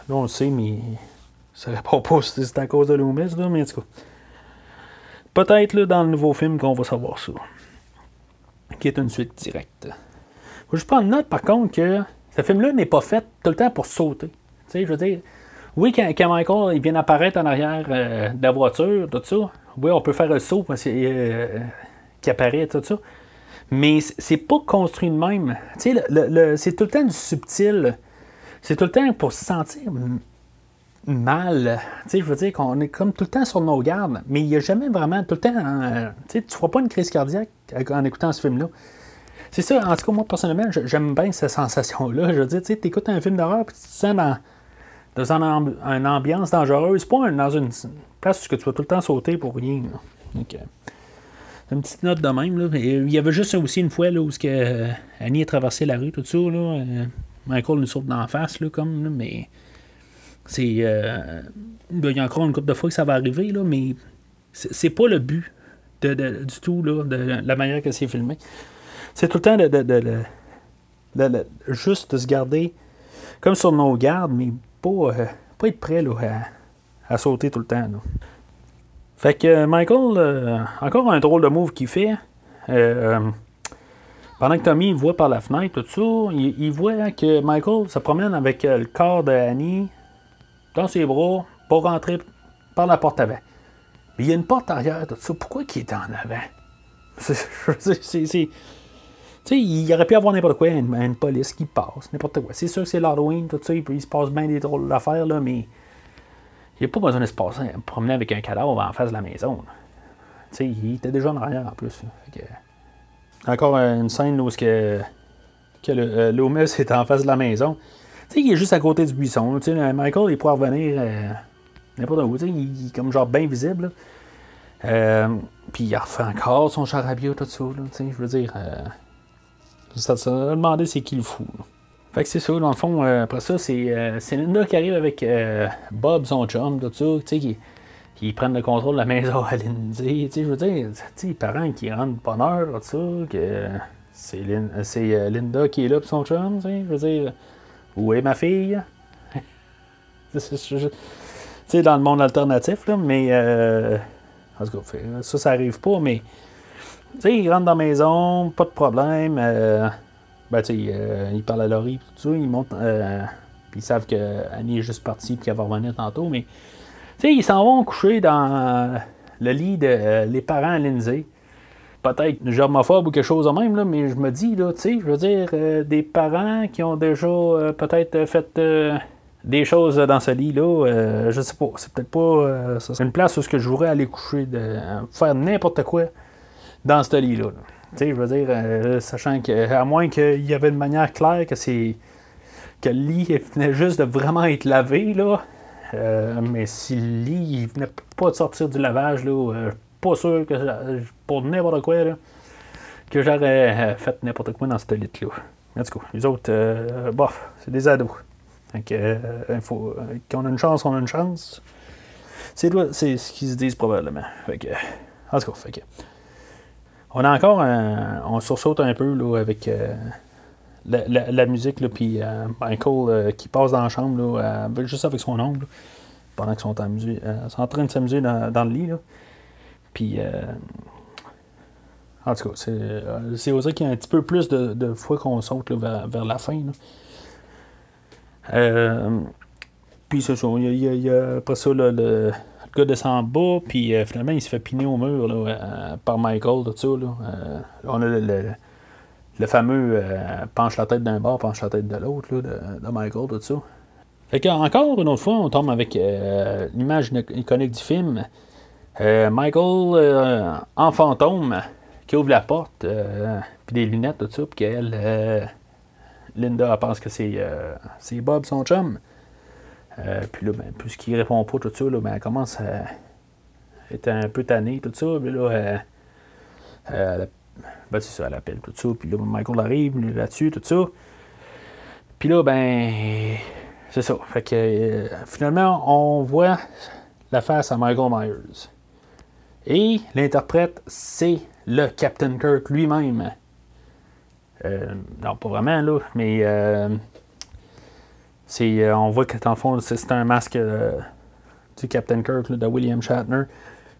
Là, on le sait, mais ça répond pas si c'est à cause de Loomis, là, mais en tout cas. Peut-être dans le nouveau film qu'on va savoir ça. Qui est une suite directe. Faut juste prendre note, par contre, que ce film-là n'est pas fait tout le temps pour sauter. Tu sais, je veux dire, oui, quand, Michael il vient apparaître en arrière euh, de la voiture, tout ça, oui, on peut faire un saut parce euh, apparaît, tout ça. Mais c'est pas construit de même. Tu sais, le- le- le- c'est tout le temps du subtil. C'est tout le temps pour se sentir mal. Tu sais, je veux dire qu'on est comme tout le temps sur nos gardes, mais il n'y a jamais vraiment tout le temps. tu sais, tu feras pas une crise cardiaque en écoutant ce film-là. C'est ça, en tout cas, moi, personnellement, j'aime bien cette sensation-là. Je veux dire, tu sais, écoutes un film d'horreur, puis tu te sens dans, dans une, ambiance dangereuse, pas dans une place où tu vas tout le temps sauter pour rien. Donc, une petite note de même. Là. il y avait juste aussi une fois là, où que, euh, Annie a traversé la rue, tout ça. Là, euh, Michael nous saute d'en face, là, comme, mais c'est. Euh, il y a encore une couple de fois que ça va arriver, là, mais c'est pas le but de, du tout là, de la manière que c'est filmé. C'est tout le temps de, juste de se garder comme sur nos gardes, mais pas, pas être prêt à, à, sauter tout le temps. Fait que Michael, euh, encore un drôle de move qu'il fait. Euh, pendant que Tommy voit par la fenêtre, tout ça, il, voit que Michael se promène avec euh, le corps d'Annie dans ses bras pour rentrer par la porte avant. Mais il y a une porte arrière, tout ça. Pourquoi il est en avant? C'est. Il aurait pu avoir n'importe quoi, une, police qui passe, n'importe quoi. C'est sûr que c'est l'Halloween, tout ça, il, se passe bien des drôles d'affaires, là, mais il n'y a pas besoin de se passer, promener avec un cadavre en face de la maison. Il était déjà en arrière en plus. Encore une scène où que, que le, euh, Loomis est en face de la maison. Tu sais, il est juste à côté du buisson. Tu Michael, il pourrait revenir euh, n'importe où. Il, est comme genre bien visible. Euh, puis il refait encore son charabia, tout ça. tu sais, je veux dire, ça se demander c'est qui le fou. Fait que c'est ça, dans le fond, euh, après ça, c'est euh, Linda qui arrive avec euh, Bob, son chum, ça, tu sais, qui, qui prennent le contrôle de la maison à Lindsay. Tu sais, je veux dire, les parents qui rentrent bonheur, tout ça, que c'est Linda qui est là pour son chum, tu sais, je veux dire, où est ma fille? tu sais, dans le monde alternatif, là, mais. en tout cas, ça, ça arrive pas, mais. Sais, ils rentrent dans la maison, pas de problème. Ben, tu sais, euh, ils parlent à Laurie, tout ça, ils montent, euh, puis ils savent qu'Annie est juste partie, puis qu'elle va revenir tantôt, mais, ils s'en vont coucher dans le lit de euh, les parents à Lindsay. Peut-être germophobe ou quelque chose de même, là, mais je me dis, là, tu sais, je veux dire, des parents qui ont déjà peut-être fait des choses dans ce lit-là, je sais pas, c'est peut-être pas une place où que je voudrais aller coucher, de faire n'importe quoi dans ce lit-là. là tu sais, je veux dire, euh, sachant que, à moins qu'il y avait une manière claire que c'est. que le lit venait juste de vraiment être lavé, là. Euh, mais si le lit venait pas de sortir du lavage, là, euh, pas sûr que pour n'importe quoi, là, que j'aurais fait n'importe quoi dans ce lit-là. En tout les autres, bof, c'est des ados. Donc, faut, qu'on a une chance, on a une chance. C'est, c'est ce qu'ils se disent probablement. Fait que, en tout cas, fait que. On a encore un, on sursaute un peu là, avec euh, la, musique, puis euh, Michael euh, qui passe dans la chambre là, juste avec son ongle, pendant qu'ils sont, en train de s'amuser dans, le lit. Puis, en tout cas, c'est osé qu'il y a un petit peu plus de, fois qu'on saute vers, la fin. puis c'est ça, il y, a, après ça le gars descend en bas, puis euh, finalement, il se fait piner au mur là, euh, par Michael, tout ça. Là. Euh, on a le, fameux penche la tête d'un bord, penche la tête de l'autre, de, de, Michael, tout ça. Fait que, encore une autre fois, on tombe avec l'image iconique du film. Michael en fantôme qui ouvre la porte, puis des lunettes, tout ça, puis qu'elle, Linda, pense que c'est Bob, son chum. Euh, puis là, ben, puisqu'il répond pas tout ça, là, ben, elle commence à être un peu tannée, tout ça. Puis là, euh, euh, ben, c'est ça, elle appelle tout ça. Puis là, Michael arrive là-dessus, tout ça. Puis là, ben, c'est ça. Fait que finalement, on voit la face à Michael Myers. Et l'interprète, c'est le Captain Kirk lui-même. non, pas vraiment, là, mais c'est, euh, on voit que dans le fond, c'est un masque euh, du Captain Kirk de William Shatner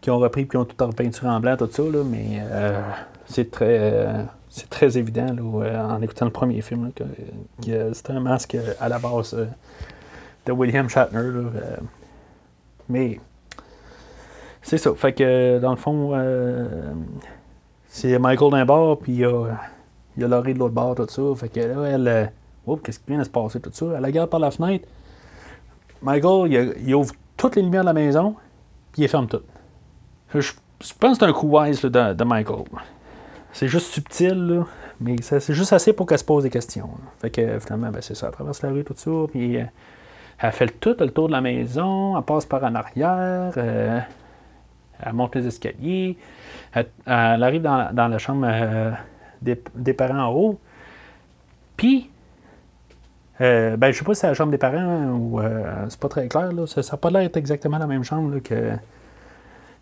qui ont repris et qui ont tout en peinture en blanc, tout ça, là, mais euh, c'est très c'est très évident en écoutant le premier film que, c'est un masque à la base de William Shatner. mais c'est ça. Fait que dans le fond, c'est Michael d'un bord, puis il y a, y a Laurie de l'autre bord, tout ça. Fait que là, elle Oh, qu'est-ce qui vient de se passer, tout ça? Elle regarde par la fenêtre. Michael, il, ouvre toutes les lumières de la maison, puis il ferme tout. Je, pense que c'est un coup wise de, Michael. c'est juste subtil, mais c'est juste assez pour qu'elle se pose des questions. Fait que finalement, ben, c'est ça. Elle traverse la rue, tout ça, puis elle fait tout le tour de la maison, elle passe par en arrière, elle monte les escaliers, elle, arrive dans, la chambre des, parents en haut, puis euh, ben, je sais pas si c'est la chambre des parents ou euh, c'est pas très clair. Là. Ça n'a pas l'air d'être exactement la même chambre que,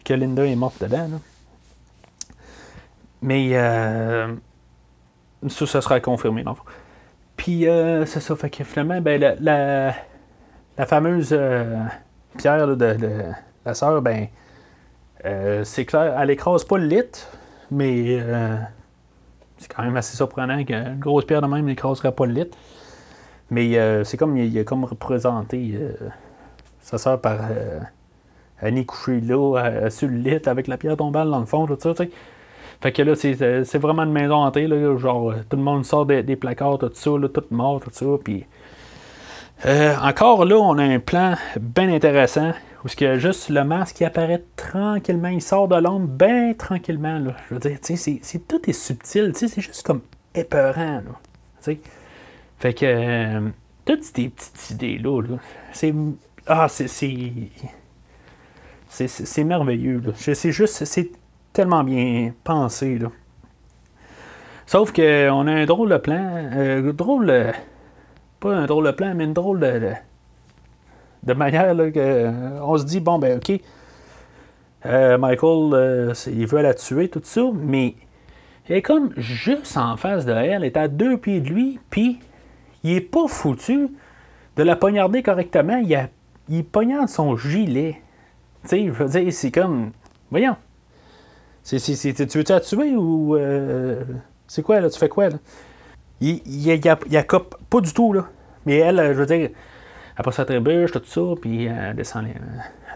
que Linda est morte dedans. Mais euh, ça, ça sera confirmé. Non? Puis euh, c'est ça, fait que finalement, ben, la, la, fameuse pierre de, la sœur, ben, c'est clair, elle écrase pas le lit, mais c'est quand même assez surprenant qu'une grosse pierre de même n'écraserait pas le lit. Mais euh, c'est comme il, a comme représenté euh, sa soeur par euh, Annie couchée là, sur le lit avec la pierre tombale dans le fond, tout ça, tu sais. Fait que là, c'est vraiment une maison hantée, là, genre tout le monde sort des, placards, tout ça, là, tout mort, tout ça, puis... encore là, on a un plan bien intéressant où y a juste le masque qui apparaît tranquillement, il sort de l'ombre bien tranquillement. Là. Je veux dire, c'est, tout est subtil, c'est juste comme épeurant. Là, sais. Fait que euh, toutes ces petites idées-là, c'est. Ah, c'est. C'est merveilleux. C'est juste. C'est tellement bien pensé. Là. Sauf qu'on a un drôle de plan. Euh, drôle. pas un drôle de plan, mais une drôle de. manière là, que, on se dit, bon, ben, ok. Euh, Michael, il veut la tuer, tout ça, mais elle est comme juste en face de elle, elle est à deux pieds de lui, puis il est pas foutu de la poignarder correctement. Il, il poignarde son gilet. Tu sais, je veux dire, c'est comme. Voyons. Tu veux-tu la tuer ou. Euh, c'est quoi, là? Tu fais quoi, là? Il, il, il, a, coupe pas du tout, là. Mais elle, je veux dire, après sa trébuche, tout ça, puis elle descend les,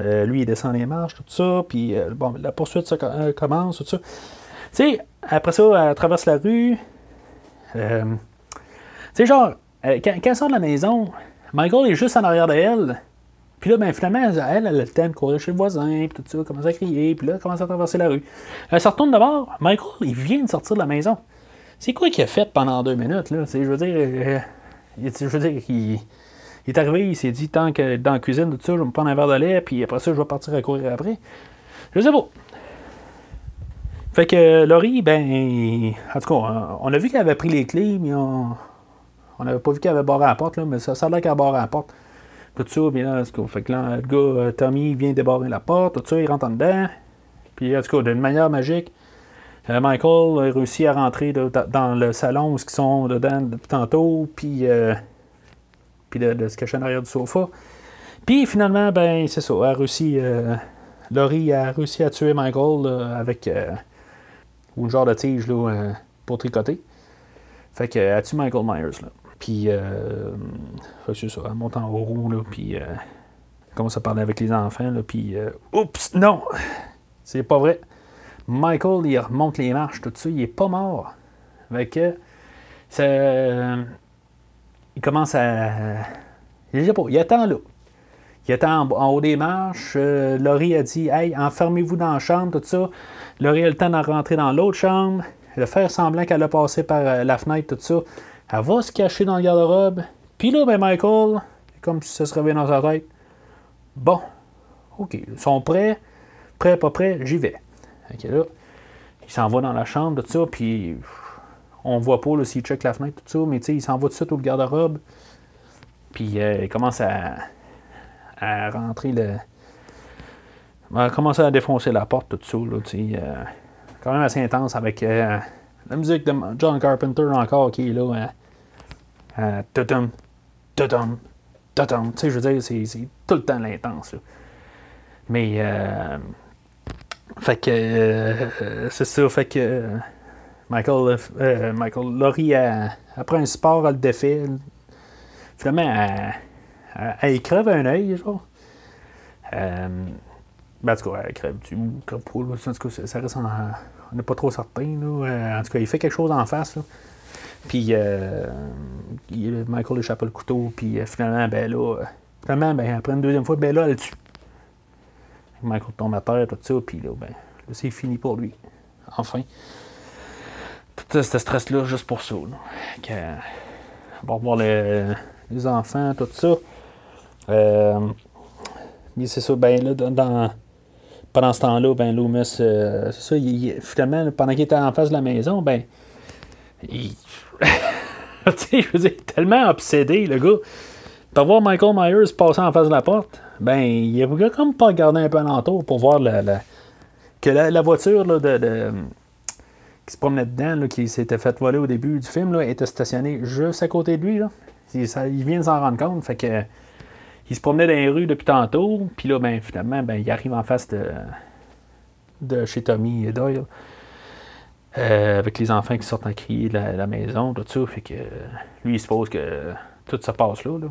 euh, lui, il descend les marches, tout ça, puis euh, bon, la poursuite commence, tout ça. Tu sais, après ça, elle traverse la rue. tu sais, genre, euh, quand, elle sort de la maison, Michael est juste en arrière d'elle. Puis là, ben, finalement, elle, elle a le temps de courir chez le voisin, puis tout ça, commence à crier, puis là, elle commence à traverser la rue. Elle se retourne d'abord. Michael, il vient de sortir de la maison. C'est quoi qu'il a fait pendant deux minutes, là? je veux dire, euh, je veux dire, il, est arrivé, il s'est dit, tant que dans la cuisine, tout ça, je vais me prendre un verre de lait, puis après ça, je vais partir à courir après. Je sais pas. Fait que Laurie, ben, en tout cas, on a vu qu'elle avait pris les clés, mais on, on n'avait pas vu qu'elle avait barré la porte, là, mais ça, ça a l'air qu'elle a barré la porte. Tout ça, bien là, fait que là, le gars, euh, Tommy, vient débarrer la porte, tout ça, il rentre en dedans. Puis, en tout cas, d'une manière magique, euh, Michael a réussi à rentrer dans le salon où ils sont dedans depuis tantôt, puis, euh, puis de, se cacher en arrière du sofa. Puis finalement, ben, c'est ça, a réussi, Laurie a réussi à tuer Michael avec un genre de tige là, pour tricoter. Fait que, a tué Michael Myers. Là. Puis, euh, ça, elle monte en haut, là, puis euh, elle commence à parler avec les enfants, là, puis, euh, oups, non, c'est pas vrai. Michael, il remonte les marches, tout ça, il est pas mort. Fait que, ça, il commence à, pas, il attend là. Il attend en, haut des marches. Laurie a dit Hey, enfermez-vous dans la chambre, tout ça. Laurie a le temps de rentrer dans l'autre chambre, de faire semblant qu'elle a passé par la fenêtre, tout ça. Elle va se cacher dans le garde-robe. Puis là, ben Michael, comme si ça se réveillait dans sa tête. Bon, OK, ils sont prêts. Prêts, pas prêts, j'y vais. OK, là, il s'en va dans la chambre, tout ça, puis on voit pas s'il check la fenêtre, tout ça, mais tu sais, il s'en va tout de suite au garde-robe. Puis euh, il commence à, à rentrer le. Il va commencer à défoncer la porte, tout ça, là. Euh, quand même assez intense avec. Euh, la musique de John Carpenter encore qui est là. Euh, tutum, tutum, tutum. Tu sais, je veux dire, c'est tout le temps l'intense. Mais, euh, fait que, euh, c'est ça, fait que Michael, euh, Michael Laurie, après un sport, elle le défait. Finalement, elle, elle, crève un œil, genre. Euh, ben, en tout cas, elle crève du crève ça reste on n'est pas trop certain. Euh, en tout cas, il fait quelque chose en face. Puis euh, Michael échappe le couteau. Puis euh, finalement, ben là, finalement, ben, après une deuxième fois, ben là, elle tue. Michael tombe à terre, tout ça. Puis là, ben, c'est fini pour lui. Enfin. tout ce stress-là juste pour ça. Que, on va voir les, enfants, tout ça. Euh, c'est ça, ben là, pendant ce temps-là, ben Loomis, euh, c'est ça, finalement, pendant qu'il était en face de la maison, ben, il. tu sais, je veux tellement obsédé, le gars. Pour voir Michael Myers passer en face de la porte, ben, il a comme pas regardé un peu alentour pour voir que la, voiture qui se promenait dedans, qui s'était fait voler au début du film, était stationnée juste à côté de lui. Il, vient de s'en rendre compte. Il se promenait dans les rues depuis tantôt, puis là, ben, finalement, ben, il arrive en face de, de chez Tommy et Doyle. Euh, avec les enfants qui sortent en crier de la, maison, tout ça. Fait que lui, il suppose que tout se passe là. là.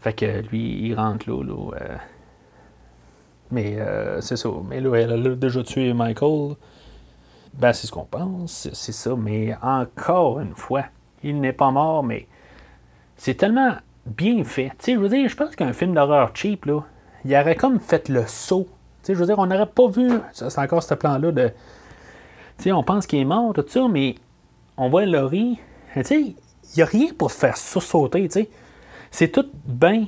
Fait que lui, il rentre là. là euh. mais euh, c'est ça. Mais là, elle a déjà tué Michael. Ben, c'est ce qu'on pense. C'est ça. Mais encore une fois, il n'est pas mort, mais c'est tellement bien fait. Tu sais, je veux dire, je pense qu'un film d'horreur cheap, là, il aurait comme fait le saut. Tu sais, je veux dire, on n'aurait pas vu, c'est encore ce plan-là de. On pense qu'il est mort, tout ça, mais on voit Laurie. Il n'y a rien pour faire sursauter, tu sais. C'est tout bien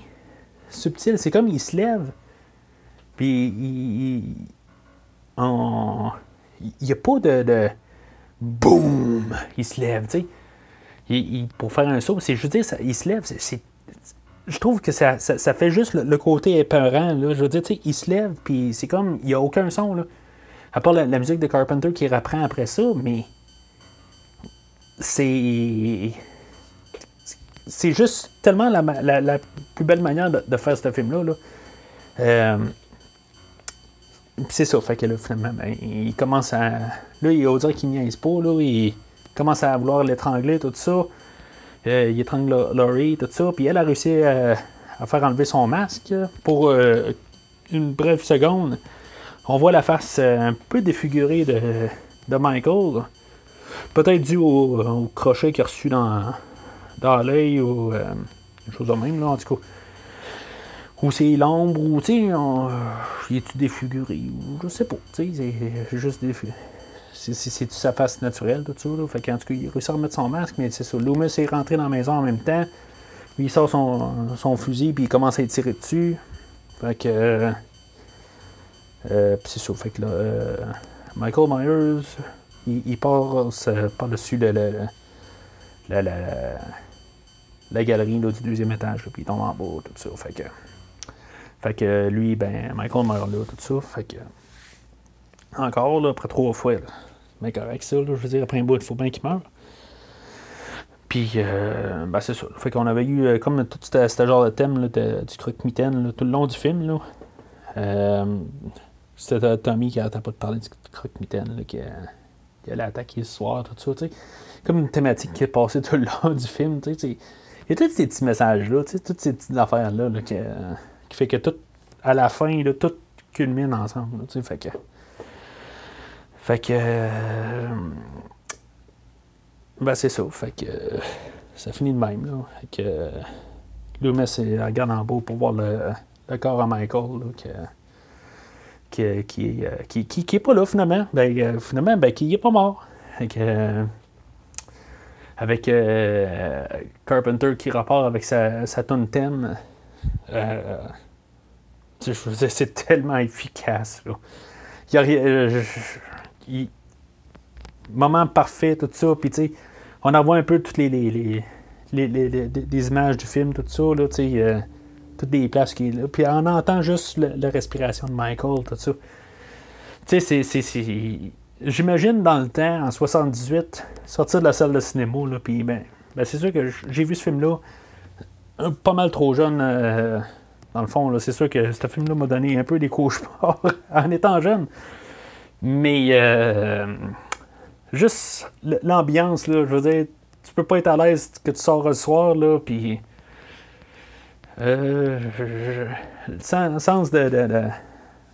subtil. C'est comme il se lève. Puis il. Il n'y a pas de, de. Boum! Il se lève, tu pour faire un saut, c'est juste dire, ça, il se lève, c'est je trouve que ça, ça, fait juste le, côté épeurant. Là. Je veux dire, il se lève, puis c'est comme, il n'y a aucun son. Là. À part la, musique de Carpenter qui reprend après ça, mais c'est. C'est juste tellement la, la, plus belle manière de, faire ce film-là. Là. Euh, c'est ça, fait que là, finalement, ben, il commence à. Là, il va dire qu'il niaise pas, là, il commence à vouloir l'étrangler, tout ça. Euh, il étrangle Laurie, tout ça. Puis elle a réussi à, faire enlever son masque pour euh, une brève seconde. On voit la face euh, un peu défigurée de, Michael. Peut-être dû au, crochet qu'il a reçu dans, l'œil ou quelque chose de même, là, en tout cas. Ou c'est l'ombre, ou tu sais, il est-tu défiguré, je sais pas, tu sais, c'est juste défiguré c'est sa face naturelle, tout ça. Là? Tout cas, il réussit à remettre son masque, mais c'est ça. Loomis est rentré dans la maison en même temps. Il sort son, fusil, puis il commence à tirer dessus. Fait que. Euh, euh c'est ça. Fait que là, euh, Michael Myers, il, il passe par-dessus le, le, la, galerie du deuxième étage, puis il tombe en bas, tout ça. Fait que. Fait que lui, ben, Michael meurt là, tout ça. Fait que. Encore, là, après trois fois. Là. Mais correct, ça, là, je veux dire, après un bout, il faut bien qu'il meure. Puis, euh, ben, c'est ça. Fait qu'on avait eu euh, comme tout ce genre de thème là, du croque-mitaine tout le long du film. Là. Euh, c'était Tommy qui n'arrêtait pas de parler du croque-mitaine, qui, qui, allait attaquer ce soir, tout ça. sais Comme une thématique qui est passée tout le long du film. tu sais Il y a tous ces petits messages-là, toutes ces petites affaires-là là, qui, qui, fait que tout, à la fin, là, tout culmine ensemble. Fait que. Fait que. Euh, ben, c'est ça. Fait que. ça finit de même, là. Fait que. Loomis regarde en bas pour voir le, le corps à Michael, là, que, qui, qui, qui, qui, est pas là, finalement. Ben, euh, finalement, ben, qui est pas mort. Fait que. avec euh, Carpenter qui repart avec sa, sa tonne thème. c'est tellement efficace. Là. Il y a rien, moment parfait, tout ça. Puis, tu sais, on en voit un peu toutes les, les, les, images du film, tout ça, là, tu sais, euh, toutes les places qui là. Puis, on entend juste la respiration de Michael, tout ça. Tu sais, c'est. J'imagine dans le temps, en 78, sortir de la salle de cinéma, là, puis ben, ben c'est sûr que j'ai vu ce film-là pas mal trop jeune, euh, dans le fond. C'est sûr que ce film-là m'a donné un peu des cauchemars en étant jeune. Mais euh, juste l'ambiance, là, je veux dire, tu peux pas être à l'aise que tu sors le soir, là, puis. Euh, le sens de, de,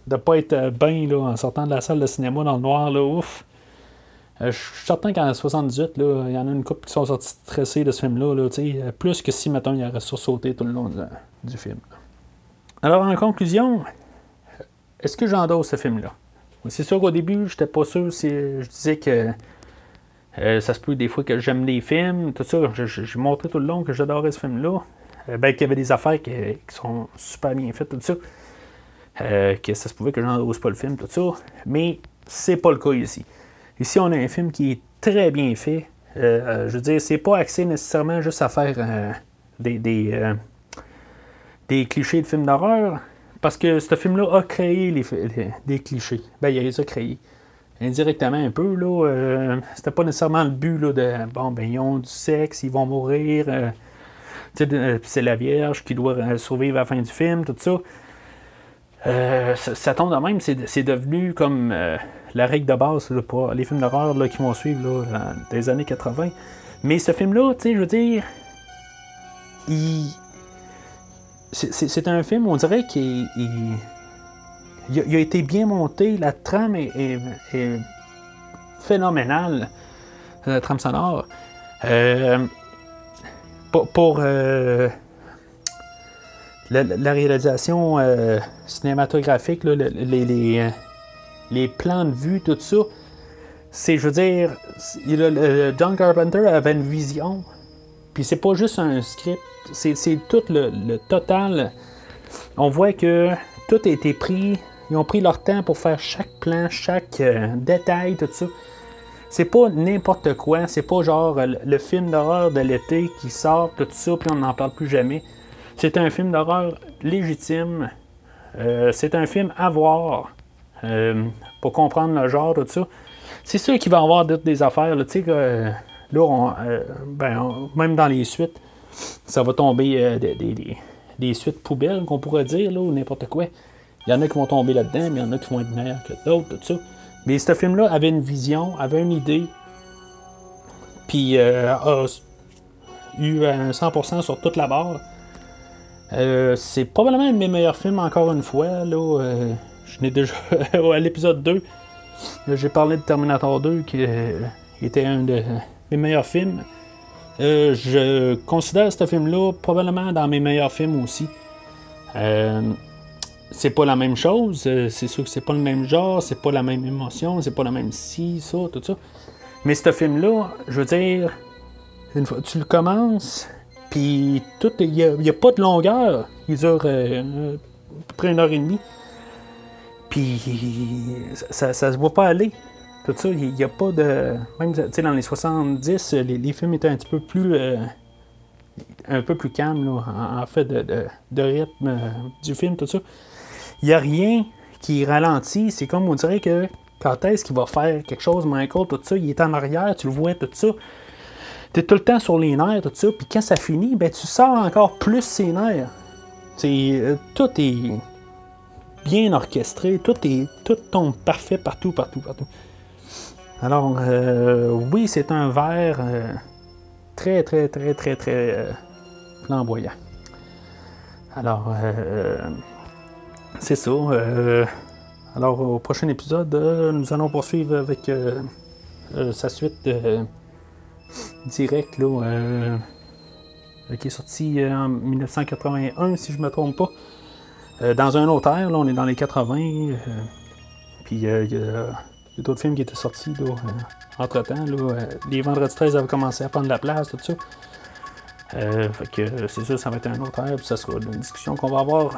de, pas être bien en sortant de la salle de cinéma dans le noir, là, ouf. Euh, je suis certain qu'en 78, il y en a une couple qui sont sortis stressés de ce film-là, là, plus que si, maintenant il aurait sursauté tout le long du film. Alors, en conclusion, est-ce que j'endosse ce film-là? C'est sûr qu'au début, j'étais pas sûr si je disais que euh, ça se peut des fois que j'aime les films, tout ça. J'ai montré tout le long que j'adorais ce film-là. Euh, ben, qu'il y avait des affaires qui, sont super bien faites, tout ça. Euh, que ça se pouvait que j'en pas le film, tout ça. Mais c'est pas le cas ici. Ici, on a un film qui est très bien fait. je veux dire, c'est pas axé nécessairement juste à faire des, des, des, clichés de films d'horreur. Parce que ce film-là a créé les, des clichés. Ben, il les a créés indirectement un peu. Là, euh, c'était pas nécessairement le but là, de bon, ben, ils ont du sexe, ils vont mourir. Euh, euh, c'est la Vierge qui doit survivre à la fin du film, tout ça. ça, tombe de même, c'est, devenu comme la règle de base pour les films d'horreur qui vont suivre là, dans les années 80. Mais ce film-là, je veux dire, il... c'est, un film, on dirait qu'il il a, été bien monté, la trame est, phénoménale, la trame sonore. Euh, pour, euh, la, réalisation euh, cinématographique, les, les, plans de vue, tout ça, c'est, je veux dire, John Carpenter avait une vision, puis c'est pas juste un script, c'est, tout le, total. On voit que tout a été pris ils ont pris leur temps pour faire chaque plan, chaque euh, détail, tout ça. C'est pas n'importe quoi. C'est pas genre euh, le film d'horreur de l'été qui sort, tout ça, puis on n'en parle plus jamais. C'est un film d'horreur légitime. Euh, c'est un film à voir pour comprendre le genre, tout ça. C'est sûr qu'il va y avoir des affaires. Là, là ben, même dans les suites, ça va tomber des, suites poubelles, qu'on pourrait dire, là, ou n'importe quoi. Il y en a qui vont tomber là-dedans, mais il y en a qui vont être meilleurs que d'autres, tout ça. Mais ce film-là avait une vision, avait une idée, puis euh, a eu un 100% sur toute la barre. Euh, c'est probablement un de mes meilleurs films, encore une fois. Là, euh, je n'ai déjà. à l'épisode 2, j'ai parlé de Terminator 2, qui était un de mes meilleurs films. je considère ce film-là probablement dans mes meilleurs films aussi c'est pas la même chose, euh, c'est sûr que c'est pas le même genre, c'est pas la même émotion, c'est pas la même si, ça, tout ça. Mais ce film-là, je veux dire, une fois tu le commences, puis tout, il n'y a, pas de longueur, il dure euh, à peu près une heure et demie, puis ça, ça se voit pas aller. Tout ça, il n'y a pas de. Même dans les 70, les, films étaient un petit peu plus. Euh, un peu plus calmes, en, fait, de, de rythme du film, tout ça il n'y a rien qui ralentit. C'est comme on dirait que quand est-ce qu'il va faire quelque chose, Michael, tout ça, il est en arrière, tu le vois, tout ça. Tu es tout le temps sur les nerfs, tout ça. Puis quand ça finit, ben, tu sors encore plus ses nerfs. Euh, tout est bien orchestré, tout, est, tout tombe parfait partout, partout, partout. Alors, euh, oui, c'est un verre euh, très, très, très, très, très flamboyant. Alors, c'est ça. Euh, alors, au prochain épisode, euh, nous allons poursuivre avec euh, sa suite directe, là, qui est sortie en 1981, si je ne me trompe pas. dans un autre ère, là, on est dans les 80. puis il y a, d'autres films qui étaient sortis entre-temps. les Vendredis 13 avaient commencé à prendre la place, tout ça. fait que c'est sûr, ça va être un autre ère, puis ça sera une discussion qu'on va avoir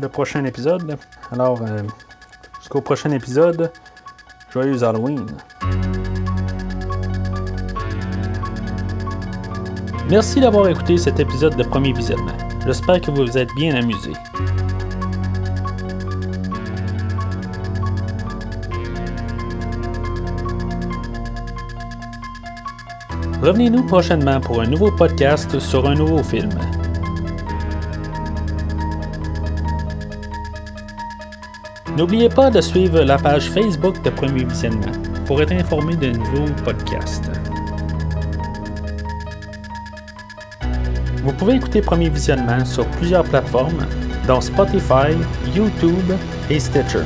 le prochain épisode. Alors, euh, jusqu'au prochain épisode, joyeux Halloween. Merci d'avoir écouté cet épisode de premier visionnement. J'espère que vous vous êtes bien amusé. Revenez-nous prochainement pour un nouveau podcast sur un nouveau film. N'oubliez pas de suivre la page Facebook de Premier Visionnement pour être informé de nouveaux podcasts. Vous pouvez écouter Premier Visionnement sur plusieurs plateformes, dont Spotify, YouTube et Stitcher.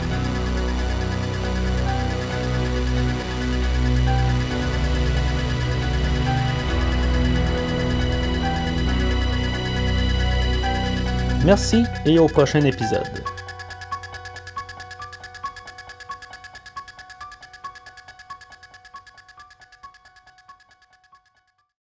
Merci et au prochain épisode.